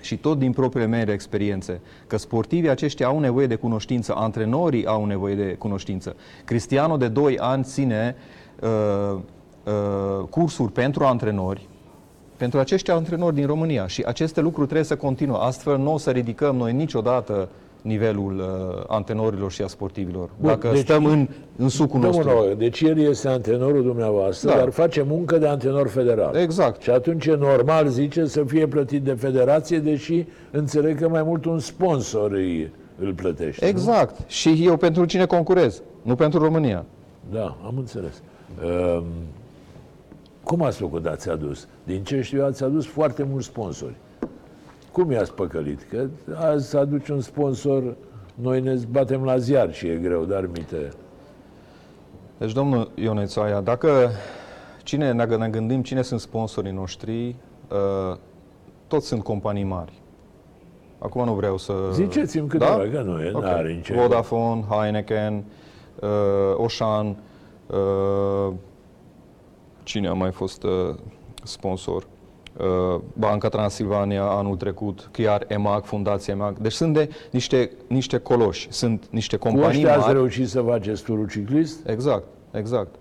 Speaker 3: și tot din propriile mele experiențe, că sportivii aceștia au nevoie de cunoștință, antrenorii au nevoie de cunoștință. Cristiano de 2 ani ține uh, uh, cursuri pentru antrenori, pentru acești antrenori din România și aceste lucruri trebuie să continuă. Astfel nu o să ridicăm noi niciodată nivelul uh, antrenorilor și a sportivilor.
Speaker 2: Bun,
Speaker 3: Dacă
Speaker 2: deci-
Speaker 3: stăm în, în sucul nostru.
Speaker 2: Domnul, deci el este antrenorul dumneavoastră,
Speaker 3: Da.
Speaker 2: dar face muncă de antrenor federal.
Speaker 3: Exact.
Speaker 2: Și atunci e normal, zice, să fie plătit de federație, deși înțeleg că mai mult un sponsor îi, îl plătește. nu?
Speaker 3: Exact. Și eu pentru cine concurez, nu pentru România.
Speaker 2: Da, am înțeles. Um, cum ați făcut, ați adus? Din ce știu, eu, ați adus foarte mulți sponsori. Cum i-ați păcălit? Că azi să aduci un sponsor, noi ne batem la ziar și e greu, dar mite.
Speaker 3: Deci, domnul Ionețaia, dacă cine, dacă ne gândim cine sunt sponsorii noștri, uh, toți sunt companii mari. Acum nu vreau să...
Speaker 2: Ziceți-mi câteva, că nu e,
Speaker 3: Ok.
Speaker 2: n-are nicio...
Speaker 3: Vodafone, Heineken, uh, Oșan, uh, cine a mai fost uh, sponsor? Uh, Banca Transilvania anul trecut, chiar EMAG, Fundația EMAG. Deci sunt de niște, niște coloși, sunt niște
Speaker 2: Cu
Speaker 3: companii
Speaker 2: ăștia ați
Speaker 3: mari.
Speaker 2: reușit să faceți turul ciclist?
Speaker 3: Exact, exact.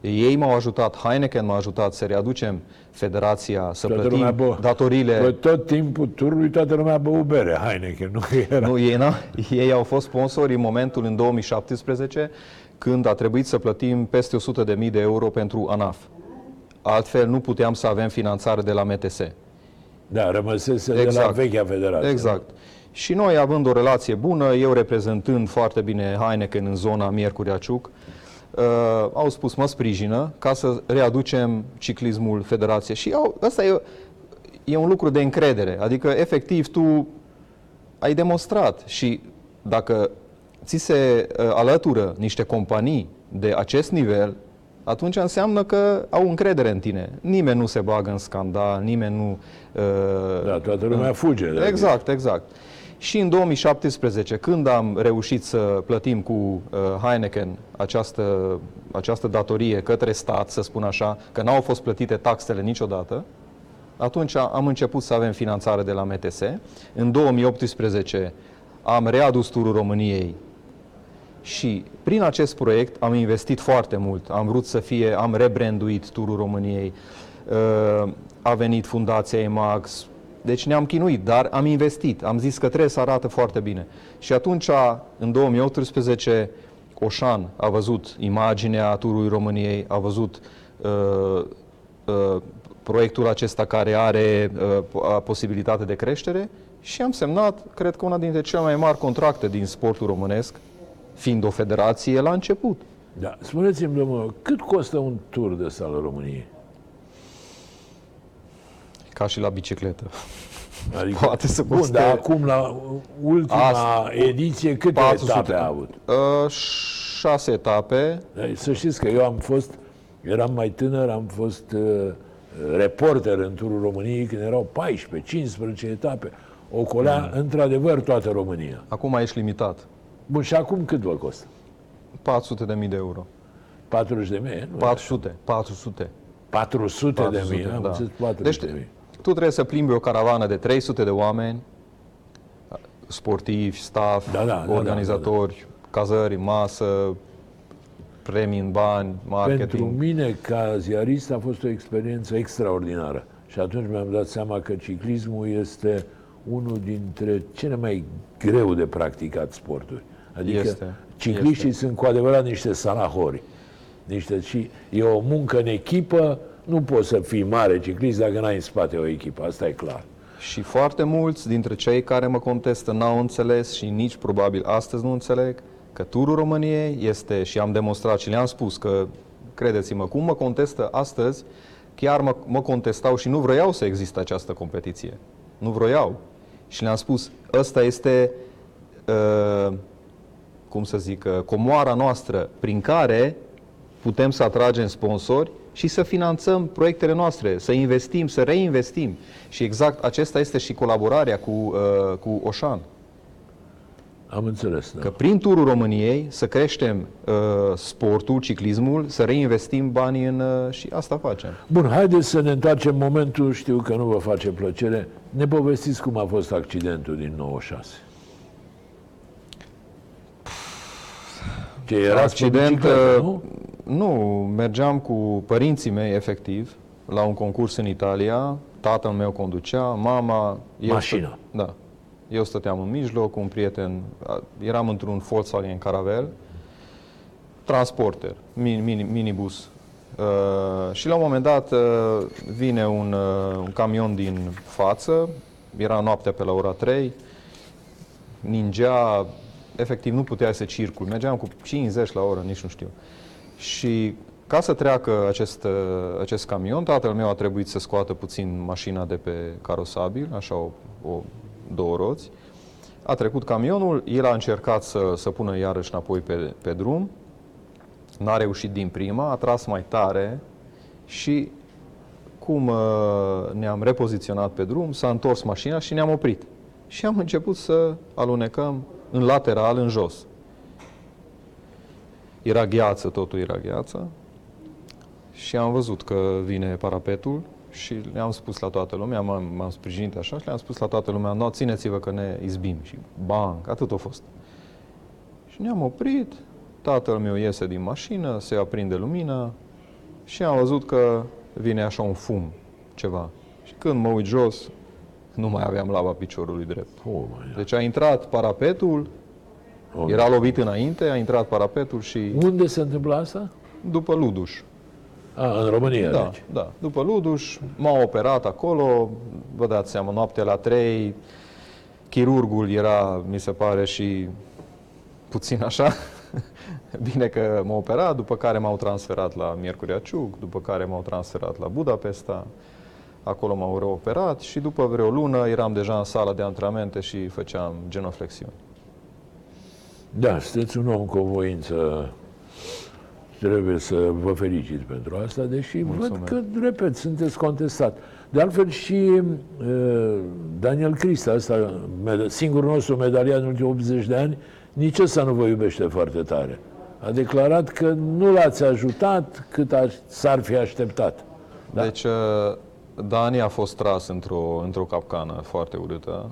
Speaker 3: Ei m-au ajutat, Heineken m-a ajutat să readucem federația, să
Speaker 2: Toată
Speaker 3: plătim
Speaker 2: lumea bă.
Speaker 3: datoriile.
Speaker 2: Pe tot timpul turului toată lumea a băut bere, Heineken, nu că era.
Speaker 3: Nu, ei, na, ei au fost sponsori în momentul în 2017 când a trebuit să plătim peste 100.000 de euro pentru ANAF. Altfel nu puteam să avem finanțare de la MTS.
Speaker 2: Da, rămăsese de la
Speaker 3: Exact.
Speaker 2: vechea federație.
Speaker 3: Exact. Și noi având o relație bună, eu reprezentând foarte bine Heineken în zona Miercurea Ciuc, uh, au spus mă sprijină ca să readucem ciclismul federației. Și au, ăsta e, e un lucru de încredere. Adică, efectiv, tu ai demonstrat și dacă ți se uh, alătură niște companii de acest nivel, atunci înseamnă că au încredere în tine. Nimeni nu se bagă în scandal, nimeni nu... Uh,
Speaker 2: Da, toată lumea fuge. de
Speaker 3: Exact, exact. Și în 2017, când am reușit să plătim cu uh, Heineken această, această datorie către stat, să spun așa, că n-au fost plătite taxele niciodată, atunci am început să avem finanțare de la MTS. În 2018 am readus turul României și prin acest proiect am investit foarte mult. Am vrut să fie, am rebranduit turul României, uh, a venit Fundația EMAX, deci ne-am chinuit, dar am investit. Am zis că trebuie să arată foarte bine. Și atunci, în 2018, Oșan a văzut imaginea turului României, a văzut uh, uh, proiectul acesta care are uh, po- posibilitate de creștere și am semnat, cred că una dintre cele mai mari contracte din sportul românesc, fiind o federație la început.
Speaker 2: Da. Spuneți-mi, domnul, cât costă un tur de sală României?
Speaker 3: Ca și la bicicletă.
Speaker 2: Adică,
Speaker 3: Poate să
Speaker 2: Bun,
Speaker 3: coste-
Speaker 2: dar acum, la ultima
Speaker 3: Asta-
Speaker 2: ediție, câte
Speaker 3: 400.
Speaker 2: etape a avut?
Speaker 3: Uh, șase etape.
Speaker 2: Să știți că eu am fost, eram mai tânăr, am fost uh, reporter în turul României când erau 14-15 etape. O colea,
Speaker 3: Mm.
Speaker 2: într-adevăr, toată România.
Speaker 3: Acum ești limitat.
Speaker 2: Bun, și acum cât vă costă?
Speaker 3: 400.000 de euro.
Speaker 2: 40 de mii? Nu,
Speaker 3: 400. 400.
Speaker 2: 400 de mii, am
Speaker 3: da.
Speaker 2: înțeles 400
Speaker 3: Deci
Speaker 2: de mii.
Speaker 3: tu trebuie să plimbi o caravană de 300 de oameni, sportivi, staff,
Speaker 2: Da, da, da,
Speaker 3: organizatori, cazări, masă, premii în bani, marketing.
Speaker 2: Pentru mine, ca ziarist, a fost o experiență extraordinară. Și atunci mi-am dat seama că ciclismul este unul dintre cele mai greu de practicat sporturi. Adică
Speaker 3: Este,
Speaker 2: cicliștii
Speaker 3: este.
Speaker 2: sunt cu adevărat niște salahori. Niște, și e o muncă în echipă, nu poți să fii mare ciclist dacă n-ai în spate o echipă, asta e clar.
Speaker 3: Și foarte mulți dintre cei care mă contestă n-au înțeles și nici probabil astăzi nu înțeleg că turul României este, și am demonstrat și le-am spus că, credeți-mă, cum mă contestă astăzi, chiar mă, mă contestau și nu vroiau să existe această competiție. Nu vroiau. Și le-am spus, ăsta este uh, cum să zic, uh, comoara noastră prin care putem să atragem sponsori și să finanțăm proiectele noastre, să investim, să reinvestim. Și exact acesta este și colaborarea cu, uh, cu Oșan.
Speaker 2: Am înțeles. Da.
Speaker 3: Că prin turul României să creștem uh, sportul, ciclismul, să reinvestim banii în... Uh, și asta facem.
Speaker 2: Bun, haideți să ne întoarcem momentul, știu că nu vă face plăcere. Ne povestiți cum a fost accidentul din 96. Ce era
Speaker 3: Accident,
Speaker 2: nu?
Speaker 3: nu, mergeam cu părinții mei, efectiv, la un concurs în Italia. Tatăl meu conducea, mama... eu
Speaker 2: Mașina.
Speaker 3: Stă, da. Eu stăteam în mijloc cu un prieten, a, eram într-un Volkswagen Caravelle, transporter, mini, mini, minibus. Uh, și la un moment dat uh, vine un, uh, un camion din față, era noaptea pe la ora 3, ningea, efectiv nu putea să circul, mergeam cu 50 la oră, nici nu știu. Și ca să treacă acest, uh, acest camion, tatăl meu a trebuit să scoată puțin mașina de pe carosabil, așa o, o două roți. A trecut camionul, el a încercat să, să pună iarăși înapoi pe, pe drum, n-a reușit din prima, a tras mai tare și cum uh, ne-am repoziționat pe drum, s-a întors mașina și ne-am oprit. Și am început să alunecăm în lateral, în jos. Era gheață, totul era gheață. Și am văzut că vine parapetul și le-am spus la toată lumea, m-am, m-am sprijinit așa și le-am spus la toată lumea, nu, țineți-vă că ne izbim. Și bang, atât a fost. Și ne-am oprit, tatăl meu iese din mașină, se aprinde lumina și am văzut că vine așa un fum, ceva. Și când mă uit jos, nu mai aveam lava piciorului drept.
Speaker 2: Oh, my God.
Speaker 3: Deci a intrat parapetul,
Speaker 2: Oh,
Speaker 3: era lovit înainte, a intrat parapetul și
Speaker 2: Unde se întâmplă asta?
Speaker 3: după Luduș.
Speaker 2: A, în România,
Speaker 3: Da,
Speaker 2: deci.
Speaker 3: da. După Luduș, m-au operat acolo, vă dați seama, noapte la 3, chirurgul era, mi se pare, și puțin așa. Bine că m-au operat, după care m-au transferat la Miercurea Ciuc, după care m-au transferat la Budapesta, acolo m-au reoperat și după vreo lună eram deja în sala de antrenamente și făceam genoflexiuni.
Speaker 2: Da, sunteți un om cu o voință. Trebuie să vă felicit pentru asta, deși
Speaker 3: Mulțumesc.
Speaker 2: văd că, repet, sunteți contestat. De altfel și uh, Daniel Crista, ăsta, med- singurul nostru medaliat în ultimii 80 de ani, nici ăsta nu vă iubește foarte tare. A declarat că nu l-ați ajutat cât a, s-ar fi așteptat.
Speaker 3: Da. Deci, uh, Dani a fost tras într-o, într-o capcană foarte urâtă.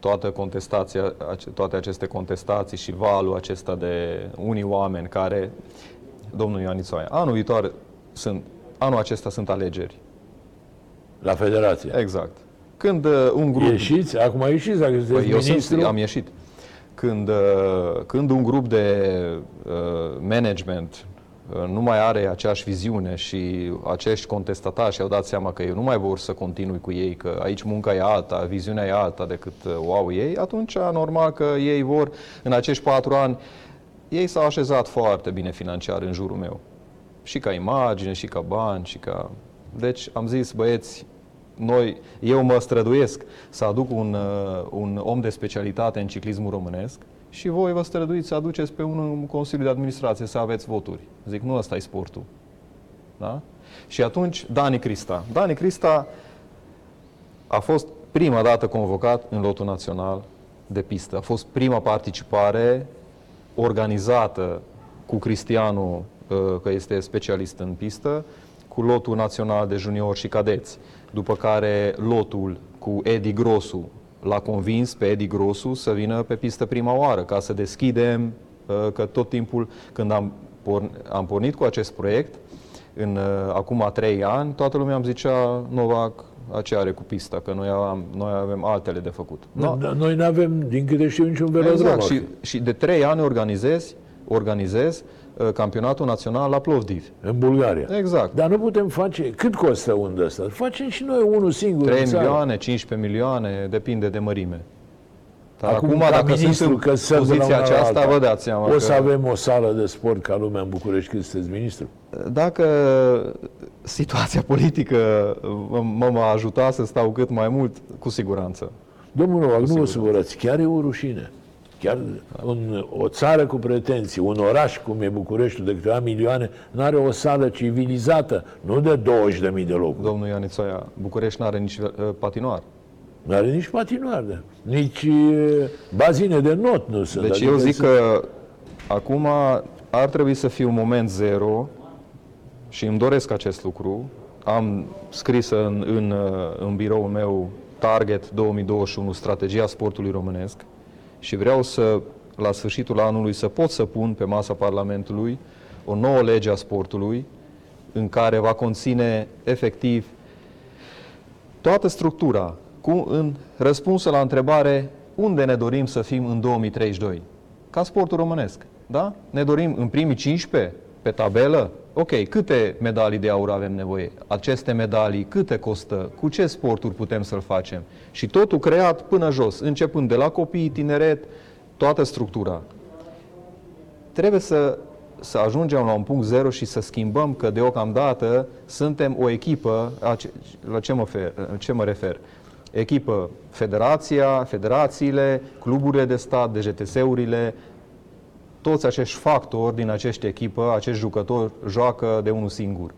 Speaker 3: Toată contestația, ace- toate aceste contestații și valul acesta de unii oameni care, domnul Ioan Ițoaie, anul viitor sunt, anul acesta sunt alegeri.
Speaker 2: La federație.
Speaker 3: Exact. Când uh, un grup...
Speaker 2: Ieșiți? Acum ieșiți dacă sunteți
Speaker 3: Păi eu
Speaker 2: ministru.
Speaker 3: sunt, am ieșit. Când, uh, când un grup de uh, management uh, nu mai are aceeași viziune și acești contestatari și-au dat seama că ei nu mai vor să continui cu ei, că aici munca e alta, viziunea e alta decât uh, o au ei, atunci normal că ei vor, în acești patru ani, ei s-au așezat foarte bine financiar în jurul meu. Și ca imagine, și ca bani, și ca... Deci am zis, băieți, noi, eu mă străduiesc să aduc un, uh, un om de specialitate în ciclismul românesc și voi vă străduiți să aduceți pe unul în Consiliul de Administrație să aveți voturi. Zic, nu ăsta e sportul. Da? Și atunci, Dani Crista. Dani Crista a fost prima dată convocat în lotul național de pistă. A fost prima participare organizată cu Cristianu, uh, că este specialist în pistă, cu lotul național de juniori și cadeți. După care lotul cu Edi Grosu l-a convins pe Edi Grosu să vină pe pistă prima oară, ca să deschidem, uh, că tot timpul când am, porn, am pornit cu acest proiect, în uh, acum trei ani, toată lumea îmi zicea, Novak, ce are cu pista, că noi, am, noi avem altele de făcut.
Speaker 2: No, noi nu avem, din câte știu, niciun velodrom.
Speaker 3: Exact. Și, și de trei ani organizez, organizez uh, campionatul național la Plovdiv.
Speaker 2: În Bulgaria.
Speaker 3: Exact.
Speaker 2: Dar nu putem face... Cât costă un de ăsta? Facem și noi unul singur
Speaker 3: 3
Speaker 2: în țară.
Speaker 3: milioane, 15 milioane, depinde de mărime. Dar
Speaker 2: Acum,
Speaker 3: acum,
Speaker 2: ca
Speaker 3: dacă
Speaker 2: ministru,
Speaker 3: sunt
Speaker 2: că
Speaker 3: în
Speaker 2: sunt de la
Speaker 3: poziția
Speaker 2: una la
Speaker 3: aceasta,
Speaker 2: alta,
Speaker 3: vă dați seama
Speaker 2: O
Speaker 3: că
Speaker 2: să avem o sală de sport ca lumea în București când sunteți ministru?
Speaker 3: dacă situația politică mă, mă va ajuta să stau cât mai mult, cu siguranță.
Speaker 2: Domnul Novak, nu vă
Speaker 3: sigur.
Speaker 2: supărați, chiar e o rușine. Chiar un, o țară cu pretenții, un oraș cum e Bucureștiul de câteva milioane, nu are o sală civilizată, nu de 20.000 de locuri.
Speaker 3: Domnul Ianițoia, București nu are nici uh, patinoar.
Speaker 2: Nu are nici patinoare, nici uh, bazine de not nu sunt.
Speaker 3: Deci
Speaker 2: Adică
Speaker 3: eu zic
Speaker 2: sunt-
Speaker 3: că acum ar trebui să fie un moment zero și îmi doresc acest lucru. Am scris în, în, uh, în biroul meu Target 2021, strategia sportului românesc și vreau să, la sfârșitul anului, să pot să pun pe masa Parlamentului o nouă lege a sportului în care va conține efectiv toată structura, cu, în răspunsul la întrebare unde ne dorim să fim în 2032, ca sportul românesc. Da? Ne dorim în primii 15 pe tabelă? Ok, câte medalii de aur avem nevoie? Aceste medalii câte costă? Cu ce sporturi putem să-l facem? Și totul creat până jos, începând de la copii, tineret, toată structura. Trebuie să, să ajungem la un punct zero și să schimbăm că deocamdată suntem o echipă, a ce- la ce mă, fer, ce mă refer? Echipă federația, federațiile, cluburile de stat, DGTS-urile, toți acești factori din acești echipă, acești jucători joacă de unul singur.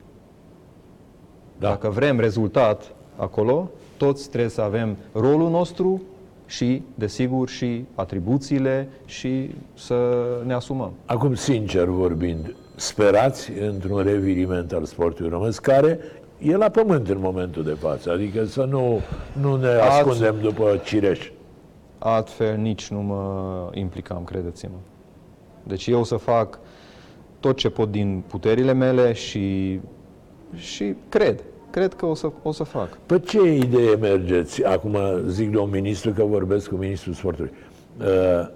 Speaker 2: Da.
Speaker 3: Dacă vrem rezultat acolo, toți trebuie să avem rolul nostru și, desigur, și atribuțiile și să ne asumăm.
Speaker 2: Acum, sincer vorbind, sperați într-un reviriment al sportului românesc, care e la pământ în momentul de față. Adică să nu, nu ne
Speaker 3: Ați-
Speaker 2: ascundem după cireș.
Speaker 3: Altfel nici nu mă implicam, credeți-mă. Deci eu să fac tot ce pot din puterile mele și, și cred, cred că o să, o să fac.
Speaker 2: Pe ce idee mergeți? Acum zic domnul ministru că vorbesc cu ministrul sportului. Uh,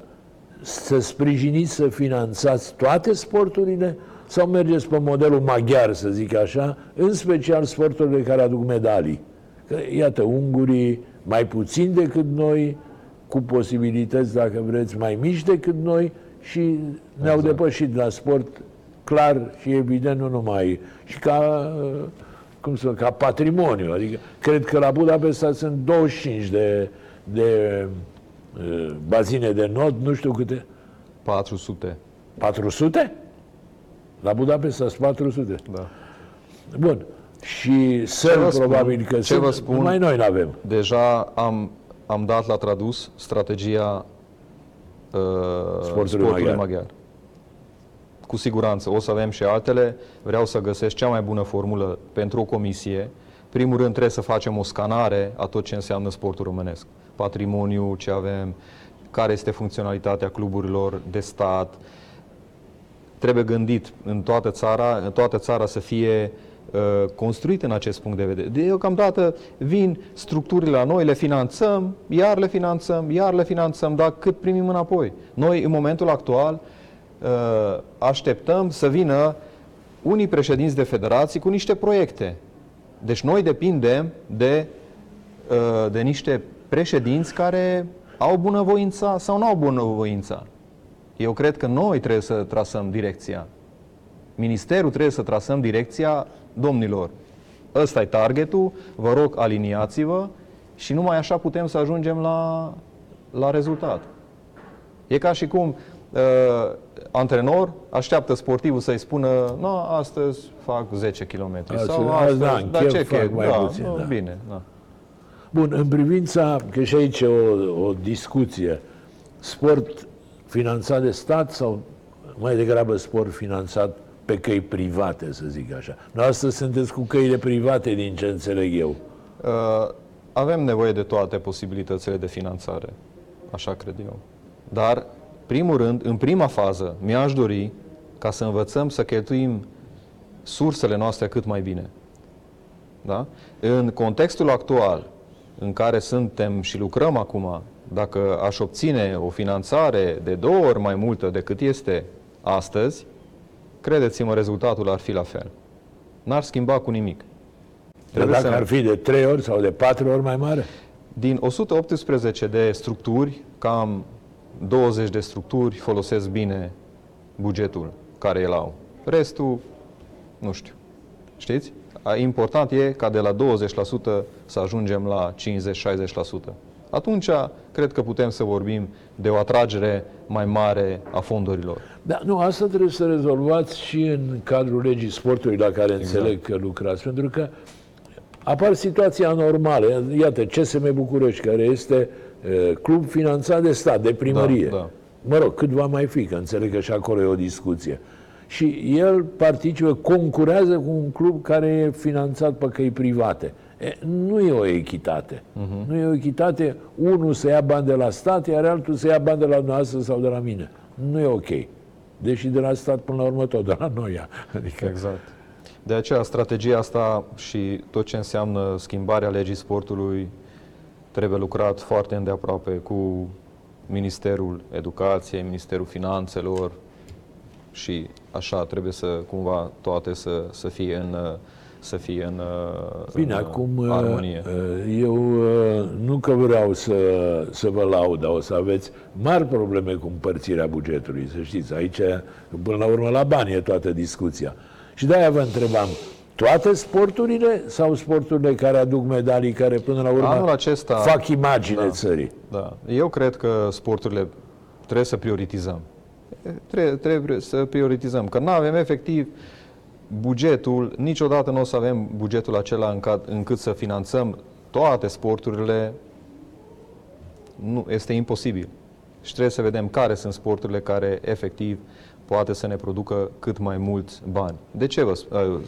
Speaker 2: Să sprijiniți, să finanțați toate sporturile sau mergeți pe modelul maghiar, să zic așa, în special sporturile care aduc medalii? Că, iată, ungurii mai puțin decât noi, cu posibilități, dacă vreți, mai mici decât noi și ne-au
Speaker 3: Exact.
Speaker 2: depășit la sport clar și evident nu numai și ca uh, cum să ca patrimoniu. Adică cred că la Budapesta sunt 25 de, de uh, bazine de not, nu știu câte.
Speaker 3: 400,
Speaker 2: 400? La Budapesta sunt 400.
Speaker 3: da.
Speaker 2: Bun. Și sări
Speaker 3: vă spun?
Speaker 2: probabil că
Speaker 3: Ce
Speaker 2: sunt,
Speaker 3: vă spun?
Speaker 2: numai noi nu avem.
Speaker 3: Deja am, am dat la tradus strategia uh, sportului,
Speaker 2: maghiar.
Speaker 3: maghiar. Cu siguranță o să avem și altele. Vreau să găsesc cea mai bună formulă pentru o comisie. Primul rând trebuie să facem o scanare a tot ce înseamnă sportul românesc. Patrimoniu, ce avem, care este funcționalitatea cluburilor de stat, trebuie gândit în toată țara, în toată țara să fie uh, construit în acest punct de vedere. Deocamdată vin structurile la noi, le finanțăm, iar le finanțăm, iar le finanțăm, dar cât primim înapoi? Noi, în momentul actual, uh, așteptăm să vină unii președinți de federații cu niște proiecte. Deci noi depindem de, uh, de niște președinți care au bunăvoința sau nu au bunăvoința. Eu cred că noi trebuie să trasăm direcția. Ministerul trebuie să trasăm direcția domnilor. Ăsta e targetul, vă rog, aliniați-vă și numai așa putem să ajungem la, la rezultat. E ca și cum uh, antrenor așteaptă sportivul să-i spună nu, astăzi fac 10 km
Speaker 2: Azi-
Speaker 3: sau
Speaker 2: azi,
Speaker 3: astăzi,
Speaker 2: da, în
Speaker 3: dar
Speaker 2: chef
Speaker 3: ce
Speaker 2: fac
Speaker 3: chef?
Speaker 2: mai
Speaker 3: da,
Speaker 2: puțin,
Speaker 3: nu,
Speaker 2: da.
Speaker 3: Bine, da.
Speaker 2: Bun, în privința, că și aici e o, o discuție, sport finanțat de stat sau mai degrabă sport finanțat pe căi private, să zic așa. Noastră sunteți cu căile private, din ce înțeleg eu.
Speaker 3: Uh, avem nevoie de toate posibilitățile de finanțare, așa cred eu. Dar, primul rând, în prima fază, mi-aș dori ca să învățăm să cheltuim sursele noastre cât mai bine. Da? În contextul actual, în care suntem și lucrăm acum, dacă aș obține o finanțare de două ori mai multă decât este astăzi, credeți-mă, rezultatul ar fi la fel. N-ar schimba cu nimic.
Speaker 2: Dar dacă ar fi de trei ori sau de patru ori mai mare?
Speaker 3: Din 118 de structuri, cam 20 de structuri folosesc bine bugetul care el au. Restul, nu știu. Știți? A- Important e ca de la 20% să ajungem la 50-60%. Atunci, cred că putem să vorbim de o atragere mai mare a fondurilor.
Speaker 2: Da, nu, asta trebuie să rezolvați și în cadrul legii sportului la care exact. înțeleg că lucrați, pentru că apar situații anormale. Iată, CSM București, care este uh, club finanțat de stat, de primărie.
Speaker 3: Da, da.
Speaker 2: Mă rog, cât va mai fi, că înțeleg că și acolo e o discuție. Și el participă, concurează cu un club care e finanțat pe căi private. E, nu e o echitate. Uh-huh. Nu e o echitate unul să ia bani de la stat, iar altul să ia bani de la noastră sau de la mine. Nu e ok. Deși de la stat până la urmă tot de la noi. Adică...
Speaker 3: Exact. De aceea, strategia asta și tot ce înseamnă schimbarea legii sportului trebuie lucrat foarte îndeaproape cu Ministerul Educației, Ministerul Finanțelor și așa trebuie să cumva toate să, să fie în să fie în,
Speaker 2: Bine,
Speaker 3: în
Speaker 2: acum
Speaker 3: armonie.
Speaker 2: eu nu că vreau să, să vă laud, dar o să aveți mari probleme cu împărțirea bugetului, să știți. Aici, până la urmă, la bani e toată discuția. Și de-aia vă întrebam, toate sporturile sau sporturile care aduc medalii, care până la urmă
Speaker 3: Anul acesta,
Speaker 2: fac imagine
Speaker 3: da,
Speaker 2: țării?
Speaker 3: Da. Eu cred că sporturile trebuie să prioritizăm. Trebuie, trebuie să prioritizăm, că nu avem efectiv bugetul, niciodată nu o să avem bugetul acela încât, încât să finanțăm toate sporturile, nu, este imposibil. Și trebuie să vedem care sunt sporturile care efectiv poate să ne producă cât mai mulți bani. De ce vă uh,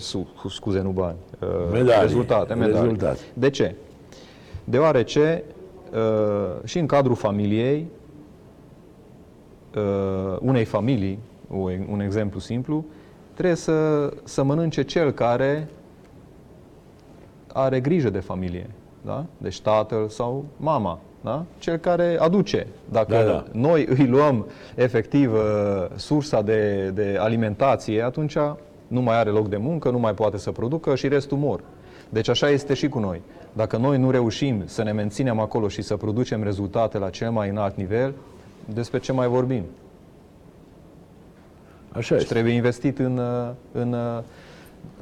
Speaker 3: scuze, nu bani?
Speaker 2: Uh, medalii,
Speaker 3: rezultate, medalii.
Speaker 2: Rezultate.
Speaker 3: De ce? Deoarece uh, și în cadrul familiei, uh, unei familii, un exemplu simplu, trebuie să, să mănânce cel care are grijă de familie. Da? Deci tatăl sau mama. Da? Cel care aduce. Dacă da, da. noi îi luăm efectiv uh, sursa de, de alimentație, atunci nu mai are loc de muncă, nu mai poate să producă și restul mor. Deci așa este și cu noi. Dacă noi nu reușim să ne menținem acolo și să producem rezultate la cel mai înalt nivel, despre ce mai vorbim?
Speaker 2: Așa
Speaker 3: și trebuie investit în, în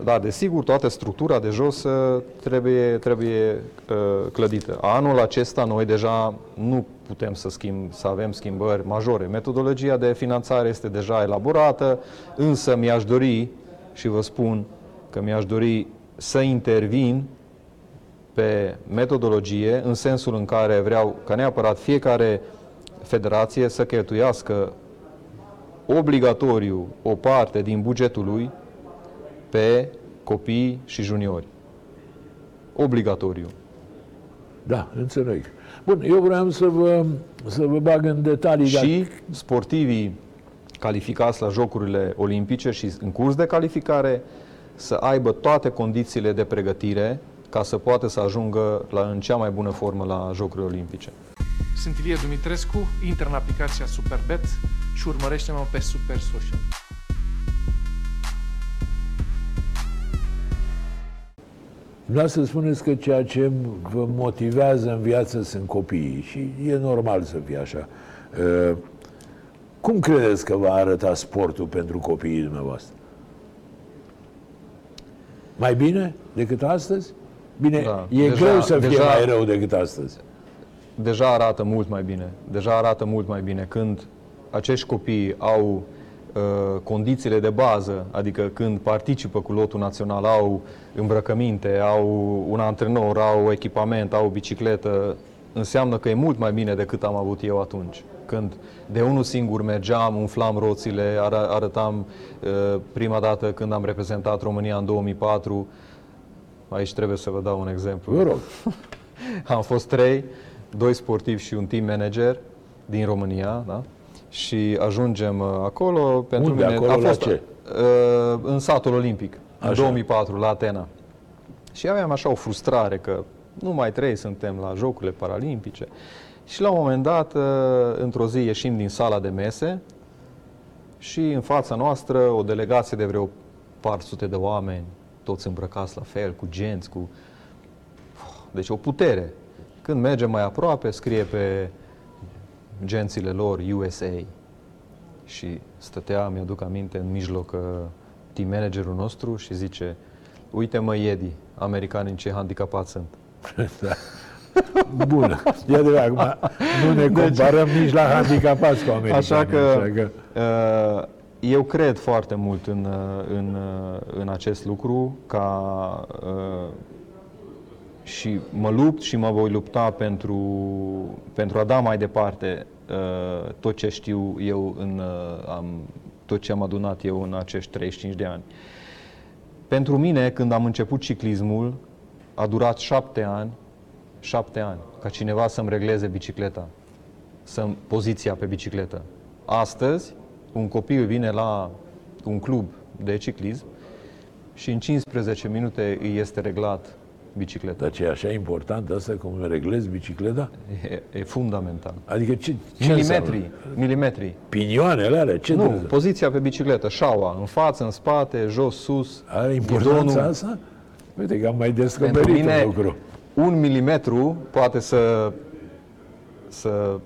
Speaker 3: da, desigur, toată structura de jos uh, trebuie, trebuie uh, clădită. Anul acesta noi deja nu putem să, schimb, să avem schimbări majore. Metodologia de finanțare este deja elaborată, însă mi-aș dori, și vă spun că mi-aș dori să intervin pe metodologie, în sensul în care vreau ca neapărat fiecare federație să cheltuiască obligatoriu o parte din bugetul lui pe copii și juniori. Obligatoriu.
Speaker 2: Da, înțeleg. Bun, eu vreau să vă, să vă bag în detalii.
Speaker 3: Și dacă... sportivii calificați la Jocurile Olimpice și în curs de calificare să aibă toate condițiile de pregătire ca să poată să ajungă la, în cea mai bună formă la Jocurile Olimpice.
Speaker 1: Sunt Ilie Dumitrescu, intră în aplicația Superbet și urmărește-mă pe Super Social.
Speaker 2: Vreau să spuneți că ceea ce vă motivează în viață sunt copiii și e normal să fie așa. Uh, cum credeți că va arăta sportul pentru copiii dumneavoastră? Mai bine decât astăzi? Bine, da, e deja, greu să fie deja, mai rău decât astăzi.
Speaker 3: Deja arată mult mai bine. Deja arată mult mai bine când acești copii au uh, condițiile de bază, adică când participă cu lotul național, au îmbrăcăminte, au un antrenor, au echipament, au bicicletă, înseamnă că e mult mai bine decât am avut eu atunci. Când de unul singur mergeam, umflam roțile, ar- arătam uh, prima dată când am reprezentat România în 2004, aici trebuie să vă dau un exemplu.
Speaker 2: Vă rog.
Speaker 3: am fost trei, doi sportivi și un team manager din România, da? și ajungem uh, acolo.
Speaker 2: Pentru Unde?
Speaker 3: mine
Speaker 2: acolo
Speaker 3: a fost
Speaker 2: la ce?
Speaker 3: Uh, în satul olimpic, Așa. în 2004, la Atena. Și aveam așa o frustrare că nu mai trei suntem la Jocurile Paralimpice. Și la un moment dat, uh, într-o zi, ieșim din sala de mese și în fața noastră o delegație de vreo 400 de oameni, toți îmbrăcați la fel, cu genți, cu... Deci o putere. Când mergem mai aproape, scrie pe gențile lor USA și stătea, mi-aduc aminte, în mijloc uh, team managerul nostru și zice uite mă Iedi, americanii ce handicapați sunt.
Speaker 2: da. Bună. E adevărat, acum nu ne comparăm deci, nici la handicapați cu americanii.
Speaker 3: Așa că, așa că... Uh, eu cred foarte mult în, uh, în, uh, în acest lucru ca uh, și mă lupt și mă voi lupta pentru, pentru a da mai departe uh, tot ce știu eu în uh, am, tot ce am adunat eu în acești 35 de ani. Pentru mine, când am început ciclismul, a durat șapte ani, șapte ani, ca cineva să-mi regleze bicicleta, să poziția pe bicicletă. Astăzi, un copil vine la un club de ciclism și în 15 minute îi este reglat bicicleta.
Speaker 2: Dar ce e așa important asta cum reglezi bicicleta?
Speaker 3: E, e fundamental.
Speaker 2: Adică ce, ce
Speaker 3: milimetri, înseamnă? milimetri.
Speaker 2: Pinioanele alea? Ce
Speaker 3: nu,
Speaker 2: trebuie?
Speaker 3: poziția pe bicicletă, șaua, în față, în spate, jos, sus.
Speaker 2: Are importanța ghidonul. asta? Uite că am mai descoperit
Speaker 3: mine,
Speaker 2: un lucru.
Speaker 3: Un milimetru poate să, să,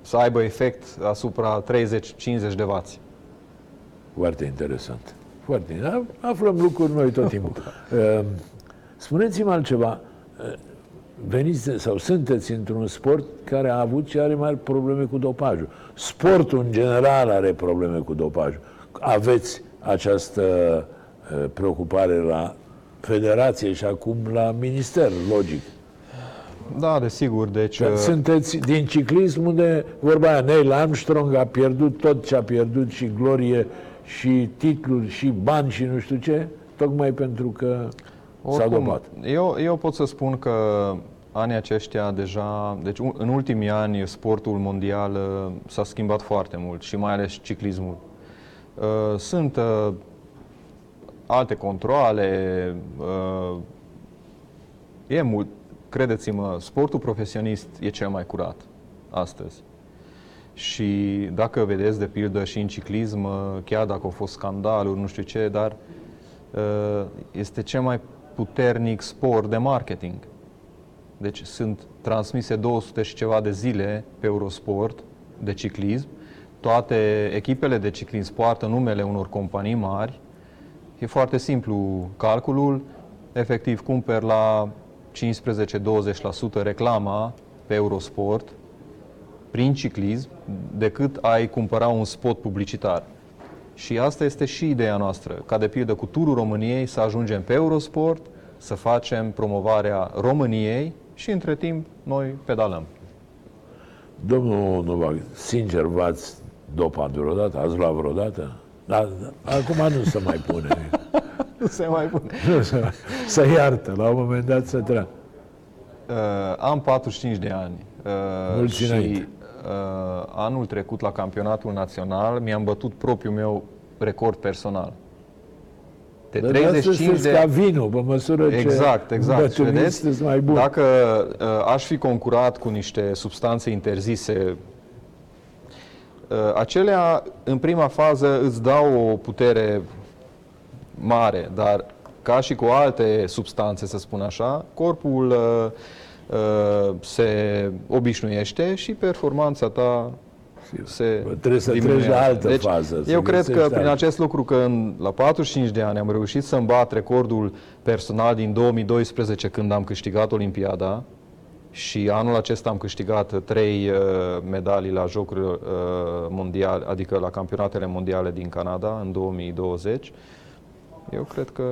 Speaker 3: să aibă efect asupra 30-50 de vați.
Speaker 2: Foarte interesant. Foarte. Aflăm lucruri noi tot timpul. Ehm, spuneți-mi altceva. Ehm, veniți sau sunteți într-un sport care a avut și are mari probleme cu dopajul. Sportul în general are probleme cu dopajul. Aveți această ehm, preocupare la federație și acum la minister, logic.
Speaker 3: Da, desigur. Deci,
Speaker 2: Dar sunteți din ciclism unde, vorba aia, Neil Armstrong a pierdut tot ce a pierdut și glorie și titluri și bani și nu știu ce, tocmai pentru că Oricum, s-a dopat.
Speaker 3: Eu, eu pot să spun că anii aceștia deja, deci în ultimii ani sportul mondial uh, s-a schimbat foarte mult și mai ales ciclismul. Uh, sunt uh, alte controle, e mult, credeți-mă, sportul profesionist e cel mai curat astăzi. Și dacă vedeți, de pildă, și în ciclism, chiar dacă au fost scandaluri, nu știu ce, dar uh, este cel mai puternic sport de marketing. Deci sunt transmise 200 și ceva de zile pe Eurosport de ciclism. Toate echipele de ciclism poartă numele unor companii mari. E foarte simplu calculul. Efectiv, cumperi la 15-20% reclama pe Eurosport prin ciclism decât ai cumpăra un spot publicitar. Și asta este și ideea noastră, ca de pildă cu Turul României să ajungem pe Eurosport, să facem promovarea României și între timp noi pedalăm.
Speaker 2: Domnul Novak, sincer, v-ați dopat vreodată? Ați luat vreodată? Da, acum nu se mai pune.
Speaker 3: nu se mai pune.
Speaker 2: Nu se mai... Să iartă, la un moment dat să treacă.
Speaker 3: Uh, am 45 de ani. Uh,
Speaker 2: Mulți și înainte
Speaker 3: uh, anul trecut la campionatul național mi-am bătut propriul meu record personal.
Speaker 2: De 35 de... ca vinul, pe măsură
Speaker 3: exact,
Speaker 2: ce
Speaker 3: exact. Vedeți,
Speaker 2: mai bun.
Speaker 3: Dacă uh, aș fi concurat cu niște substanțe interzise, uh, acelea, în prima fază, îți dau o putere mare, dar ca și cu alte substanțe, să spun așa, corpul uh, Uh, se obișnuiește și performanța ta se
Speaker 2: Trebuie să treci la altă deci, fază.
Speaker 3: Eu cred că prin acest lucru că în, la 45 de ani am reușit să îmbat recordul personal din 2012 când am câștigat Olimpiada și anul acesta am câștigat trei uh, medalii la Jocuri uh, mondiale, adică la campionatele mondiale din Canada în 2020. Eu cred că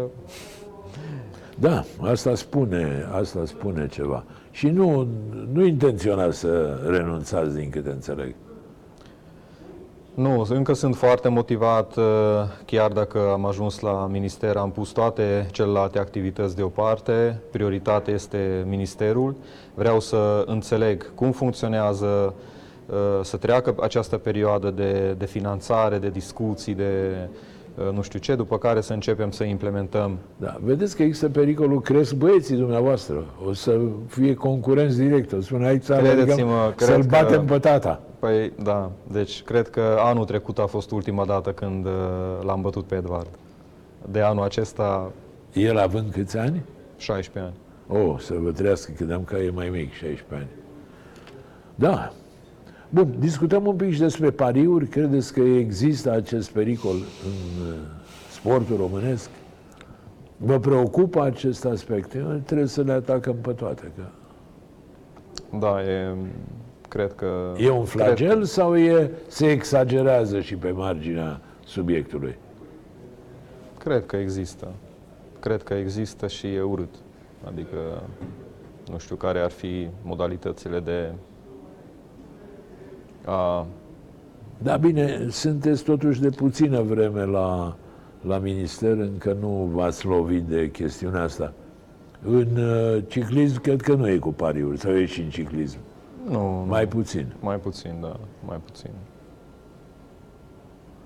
Speaker 2: da, asta spune, asta spune ceva. Și nu, nu intenționați să renunțați, din câte înțeleg.
Speaker 3: Nu, încă sunt foarte motivat, uh, chiar dacă am ajuns la minister, am pus toate celelalte activități deoparte, prioritatea este ministerul. Vreau să înțeleg cum funcționează, uh, să treacă această perioadă de, de finanțare, de discuții, de Uh, nu știu ce, după care să începem să implementăm.
Speaker 2: Da, vedeți că există pericolul, cresc băieții dumneavoastră, o să fie concurenți direct, o spune aici
Speaker 3: Credeți-mă,
Speaker 2: să-l batem pe tata.
Speaker 3: Păi da, deci cred că anul trecut a fost ultima dată când uh, l-am bătut pe Edward. De anul acesta...
Speaker 2: El având câți ani?
Speaker 3: 16 ani.
Speaker 2: Oh, să vă trăiască, credeam că e mai mic, 16 ani. Da, Bun, discutăm un pic și despre pariuri. Credeți că există acest pericol în uh, sportul românesc? Vă preocupă acest aspect? Trebuie să le atacăm pe toate. Că...
Speaker 3: Da, e, cred că...
Speaker 2: E un flagel
Speaker 3: Cred,
Speaker 2: sau e, se exagerează și pe marginea subiectului?
Speaker 3: cred că există. Cred că există și e urât. Adică, nu știu care ar fi modalitățile de a...
Speaker 2: Da, bine, sunteți totuși de puțină vreme la, la minister, încă nu v-ați lovit de chestiunea asta. În uh, ciclism, cred că nu e cu pariuri, sau e și în ciclism.
Speaker 3: Nu,
Speaker 2: Mai puțin.
Speaker 3: mai puțin, da, mai puțin.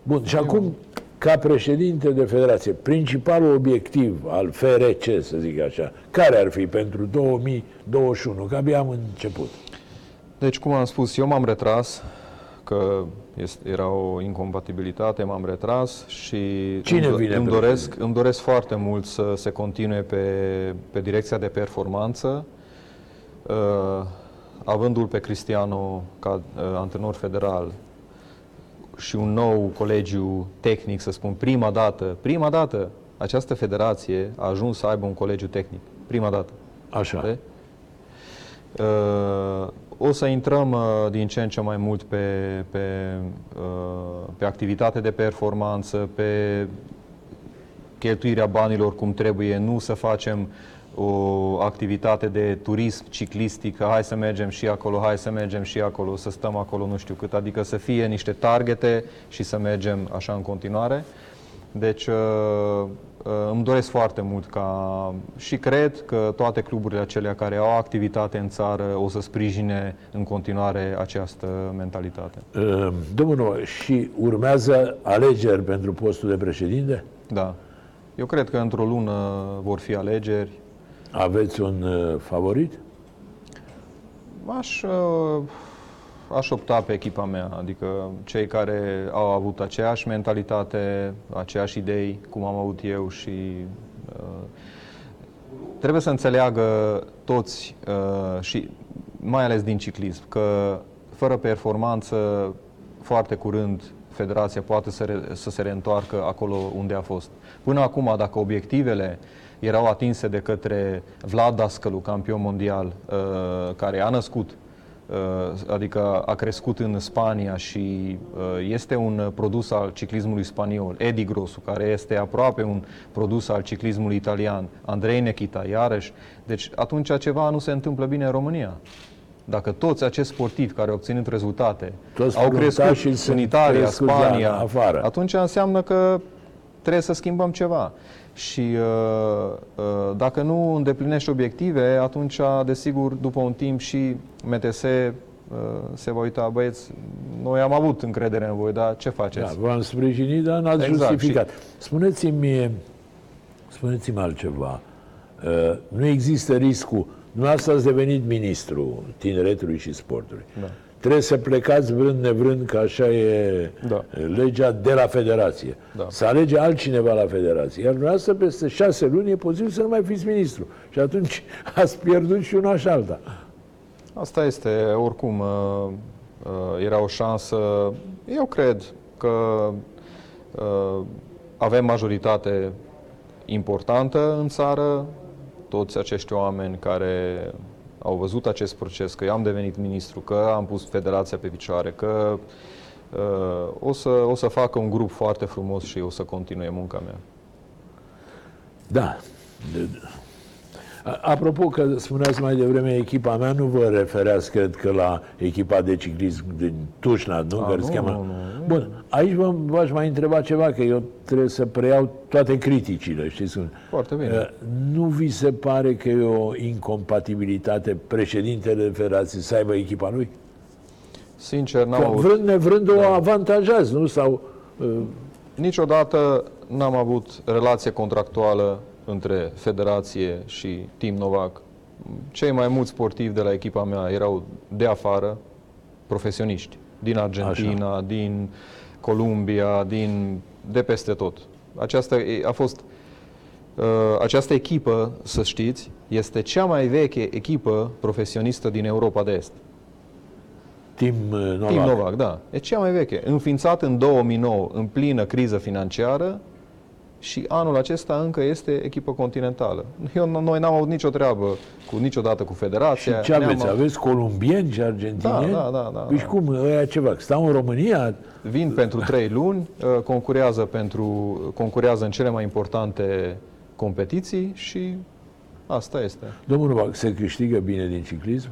Speaker 2: Bun, și acum, ca președinte de federație, principalul obiectiv al FRC, să zic așa, care ar fi pentru 2021? Că abia am început.
Speaker 3: Deci, cum am spus, eu m-am retras, că este, era o incompatibilitate, m-am retras și
Speaker 2: Cine
Speaker 3: îmi, do-
Speaker 2: vine
Speaker 3: îmi,
Speaker 2: președinte?
Speaker 3: doresc, îmi doresc foarte mult să se continue pe, pe direcția de performanță, uh, avându-l pe Cristiano ca uh, antrenor federal și un nou colegiu tehnic, să spun, prima dată, prima dată, această federație a ajuns să aibă un colegiu tehnic. Prima dată.
Speaker 2: Așa.
Speaker 3: De? Uh, o să intrăm uh, din ce în ce mai mult pe, pe, uh, pe activitate de performanță, pe cheltuirea banilor cum trebuie, nu să facem o activitate de turism ciclistic, că hai să mergem și acolo, hai să mergem și acolo, să stăm acolo nu știu cât, adică să fie niște targete și să mergem așa în continuare. Deci uh, uh, îmi doresc foarte mult ca și cred că toate cluburile acelea care au activitate în țară o să sprijine în continuare această mentalitate.
Speaker 2: Uh, Domnul, și urmează alegeri pentru postul de președinte?
Speaker 3: Da. Eu cred că într-o lună vor fi alegeri.
Speaker 2: Aveți un uh, favorit?
Speaker 3: Aș, uh, aș opta pe echipa mea, adică cei care au avut aceeași mentalitate, aceeași idei, cum am avut eu și uh, trebuie să înțeleagă toți uh, și mai ales din ciclism că fără performanță foarte curând federația poate să, re, să se reîntoarcă acolo unde a fost. Până acum, dacă obiectivele erau atinse de către Vlad Dascălu, campion mondial, uh, care a născut uh, adică a crescut în Spania și uh, este un produs al ciclismului spaniol, Edi Grosu, care este aproape un produs al ciclismului italian, Andrei Nechita, iarăși. Deci atunci ceva nu se întâmplă bine în România. Dacă toți acești sportivi care au obținut rezultate
Speaker 2: Toți
Speaker 3: au crescut
Speaker 2: fruntașii
Speaker 3: în
Speaker 2: sunt
Speaker 3: Italia,
Speaker 2: crescuți de
Speaker 3: Spania,
Speaker 2: afară.
Speaker 3: atunci înseamnă că trebuie să schimbăm ceva. Și uh, uh, dacă nu îndeplinești obiective, atunci, desigur, după un timp și MTS uh, se va uita, băieți, noi am avut încredere în voi, dar ce
Speaker 2: Da,
Speaker 3: faceți?
Speaker 2: v-am sprijinit, dar n-ați
Speaker 3: Exact,
Speaker 2: justificat. Spuneți-mi, spuneți-mi altceva. Uh, Nu există riscul, dumneavoastră ați devenit ministru tineretului și sportului.
Speaker 3: Da.
Speaker 2: Trebuie să plecați vrând nevrând, că așa e
Speaker 3: Da.
Speaker 2: legea de la federație.
Speaker 3: Da.
Speaker 2: Să alege altcineva la federație. Iar dumneavoastră peste șase luni e posibil să nu mai fiți ministru. Și atunci ați pierdut și una și alta.
Speaker 3: Asta este, oricum, uh, uh, era o șansă. Eu cred că uh, avem majoritate importantă în țară, toți acești oameni care au văzut acest proces, că eu am devenit ministru, că am pus federația pe picioare, că uh, o, să, o să facă un grup foarte frumos și o să continue munca mea.
Speaker 2: Da. De- A- Apropo că spuneați mai devreme echipa mea, nu vă refereați, cred că, la echipa de ciclism din Tușna, nu?
Speaker 3: A,
Speaker 2: care
Speaker 3: nu,
Speaker 2: se cheamă...
Speaker 3: nu, nu.
Speaker 2: Bun, aici vă, v-aș mai întreba ceva, că eu trebuie să preiau toate criticile, știți cum?
Speaker 3: Foarte bine.
Speaker 2: Uh, Nu vi se pare că e o incompatibilitate președintele federației să aibă echipa lui?
Speaker 3: Sincer, n-am
Speaker 2: Că
Speaker 3: avut...
Speaker 2: vrând nevrând o avantajați, nu? Sau uh,
Speaker 3: Niciodată n-am avut relație contractuală între federație și Team Novak. Cei mai mulți sportivi de la echipa mea erau de afară, profesioniști, din Argentina, Așa. din Columbia, din de peste tot. Aceasta e- a fost uh, această echipă, să știți, este cea mai veche echipă profesionistă din Europa de Est.
Speaker 2: Tim uh, Novak?
Speaker 3: Team Novak, da. E cea mai veche. Înființat în 2009, în plină criză financiară, și anul acesta încă este echipă continentală. Eu, noi n-am avut nicio treabă cu niciodată cu
Speaker 2: Și
Speaker 3: federația.
Speaker 2: ce aveți?
Speaker 3: Ne-am-
Speaker 2: Aveți columbieni și argentinieni?
Speaker 3: Da, da, da, da,
Speaker 2: Păi
Speaker 3: da.
Speaker 2: și cum? Ăia ceva? Stau în România?
Speaker 3: Vin pentru trei luni, uh, concurează, pentru, concurează în cele mai importante competiții și asta este.
Speaker 2: Domnul Novac, se câștigă bine din ciclism?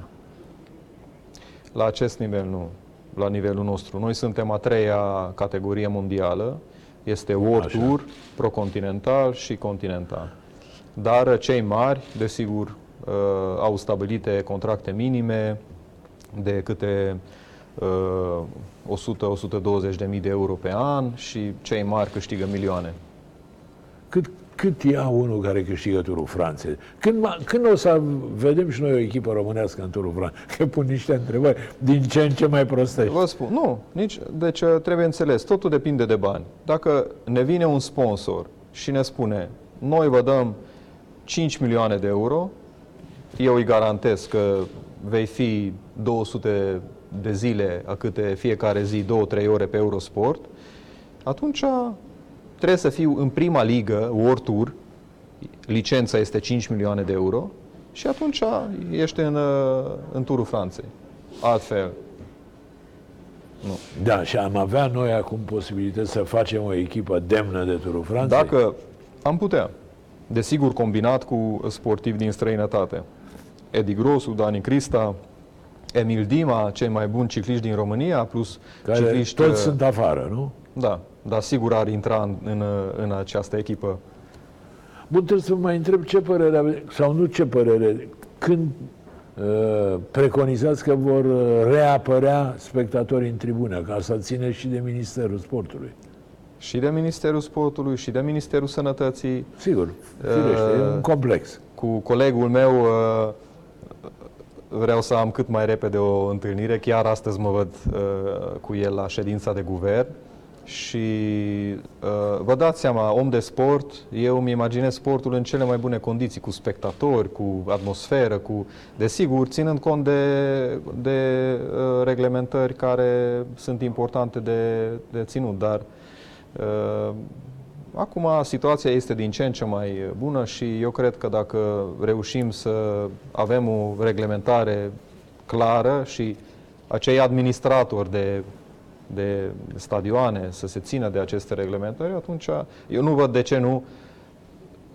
Speaker 3: La acest nivel nu, la nivelul nostru. Noi suntem a treia categorie mondială, este World
Speaker 2: Așa.
Speaker 3: Tour, Procontinental și Continental. Dar uh, cei mari, desigur, uh, au stabilite contracte minime de câte uh, 100-120 de mii de euro pe an și cei mari câștigă milioane.
Speaker 2: Cât, cât ia unul care câștigă Turul Franței? Când, ma- când o să vedem și noi o echipă românească în Turul Franței? Că pun niște întrebări din ce în ce mai prostești.
Speaker 3: Vă spun, nu, nici, deci uh, trebuie înțeles, totul depinde de bani. Dacă ne vine un sponsor și ne spune, noi vă dăm 5 milioane de euro, eu îi garantez că vei fi 200 de zile, a câte fiecare zi, 2-3 ore pe Eurosport, atunci trebuie să fiu în prima ligă, World Tour, licența este 5 milioane de euro și atunci ești în, uh, în turul Franței. Altfel, nu.
Speaker 2: Da, și am avea noi acum posibilități să facem o echipă demnă de Turul Franței?
Speaker 3: Dacă am putea, desigur combinat cu sportivi din străinătate. Edi Grosu, Dani Crista, Emil Dima, cei mai buni cicliști din România, plus
Speaker 2: care
Speaker 3: cicliști...
Speaker 2: toți
Speaker 3: uh,
Speaker 2: sunt afară, nu?
Speaker 3: Da, dar sigur ar intra în, în, în această echipă.
Speaker 2: Bun, trebuie să vă mai întreb ce părere aveți, sau nu ce părere, când uh, preconizați că vor uh, reapărea spectatorii în tribună, că asta ține și de Ministerul Sportului.
Speaker 3: Și de Ministerul Sportului, și de Ministerul Sănătății.
Speaker 2: Sigur, firește, e
Speaker 3: Uh,
Speaker 2: un complex.
Speaker 3: Cu colegul meu uh, vreau să am cât mai repede o întâlnire. Chiar astăzi mă văd uh, cu el la ședința de guvern și uh, vă dați seama, om de sport, eu îmi imaginez sportul în cele mai bune condiții, cu spectatori, cu atmosferă, cu, desigur, ținând cont de, de uh, reglementări care sunt importante de, de ținut, dar uh, Acum situația este din ce în ce mai bună și eu cred că dacă reușim să avem o reglementare clară și acei administratori de, de stadioane să se țină de aceste reglementări, atunci eu nu văd de ce nu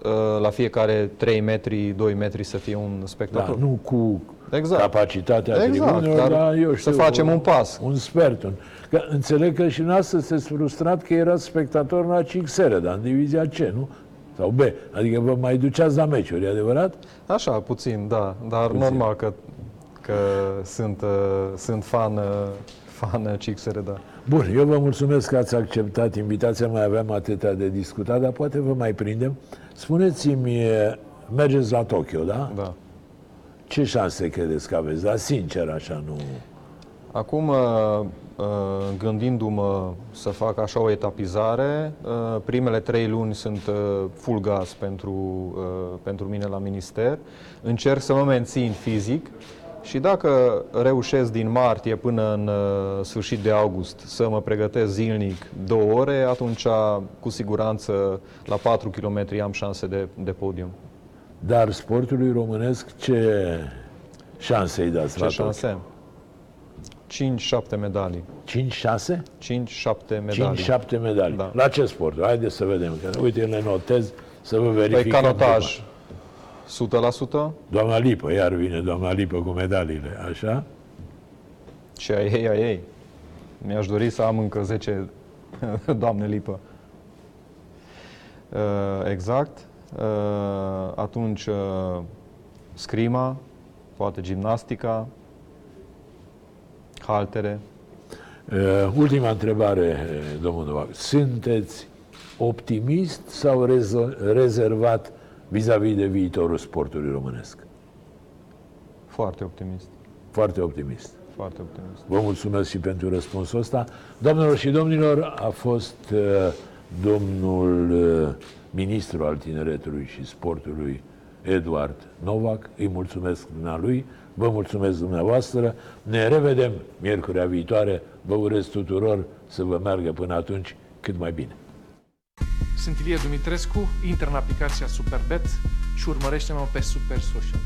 Speaker 3: uh, la fiecare 3 metri, 2 metri să fie un
Speaker 2: Da,
Speaker 3: spectator.
Speaker 2: nu cu
Speaker 3: Exact.
Speaker 2: capacitatea
Speaker 3: Exact,
Speaker 2: tribunelor,
Speaker 3: dar
Speaker 2: dar eu
Speaker 3: să
Speaker 2: știu,
Speaker 3: facem un pas.
Speaker 2: Un sfert. Un, că înțeleg că și noastră sunteți frustrat că erați spectator la CXR, dar în divizia C, nu? Sau B. Adică vă mai duceați la meciuri, e adevărat?
Speaker 3: Așa, puțin, da, dar
Speaker 2: Puțin.
Speaker 3: normal că, că sunt, uh, sunt fan, uh, fan CXR, da.
Speaker 2: Bun, eu vă mulțumesc că ați acceptat invitația, mai aveam atâtea de discutat, dar poate vă mai prindem. Spuneți-mi, e, mergeți la Tokyo, da?
Speaker 3: da.
Speaker 2: Ce șanse credeți că aveți? Dar sincer, așa, nu...
Speaker 3: Acum, uh, uh, gândindu-mă să fac așa o etapizare, uh, primele trei luni sunt uh, full gas pentru, uh, pentru mine la minister. Încerc să mă mențin fizic și dacă reușesc din martie până în uh, sfârșit de august să mă pregătesc zilnic două ore, atunci cu siguranță la 4 km am șanse de, de podium.
Speaker 2: Dar sportului românesc ce șanse îi dați
Speaker 3: Ce
Speaker 2: la
Speaker 3: șanse? 5-7 medalii.
Speaker 2: 5-6?
Speaker 3: 5-7 medalii.
Speaker 2: 5-7 medalii.
Speaker 3: Da.
Speaker 2: La ce sport? Haideți să vedem. Că, uite, le notez să vă
Speaker 3: Păi
Speaker 2: verificăm.
Speaker 3: canotaj, 100%
Speaker 2: Doamna Lipă, iar vine doamna Lipă cu medaliile, așa?
Speaker 3: și a ei, a ei. Mi-aș dori să am încă 10 doamne lipă. Uh, exact. Uh, atunci uh, scrima, poate gimnastica, haltere.
Speaker 2: Uh, ultima întrebare, uh, domnul Novac. Sunteți optimist sau rezo- rezervat vis-a-vis de viitorul sportului românesc?
Speaker 3: Foarte optimist.
Speaker 2: Foarte optimist.
Speaker 3: Foarte optimist.
Speaker 2: Vă mulțumesc și pentru răspunsul ăsta. Doamnelor și domnilor, a fost uh, domnul uh, ministru al tineretului și sportului, Eduard Novac. Îi mulțumesc lui, vă mulțumesc dumneavoastră. Ne revedem miercurea viitoare. Vă urez tuturor să vă meargă până atunci cât mai bine.
Speaker 1: Sunt Ilie Dumitrescu, intră în aplicația Superbet și urmărește-mă pe Super Social.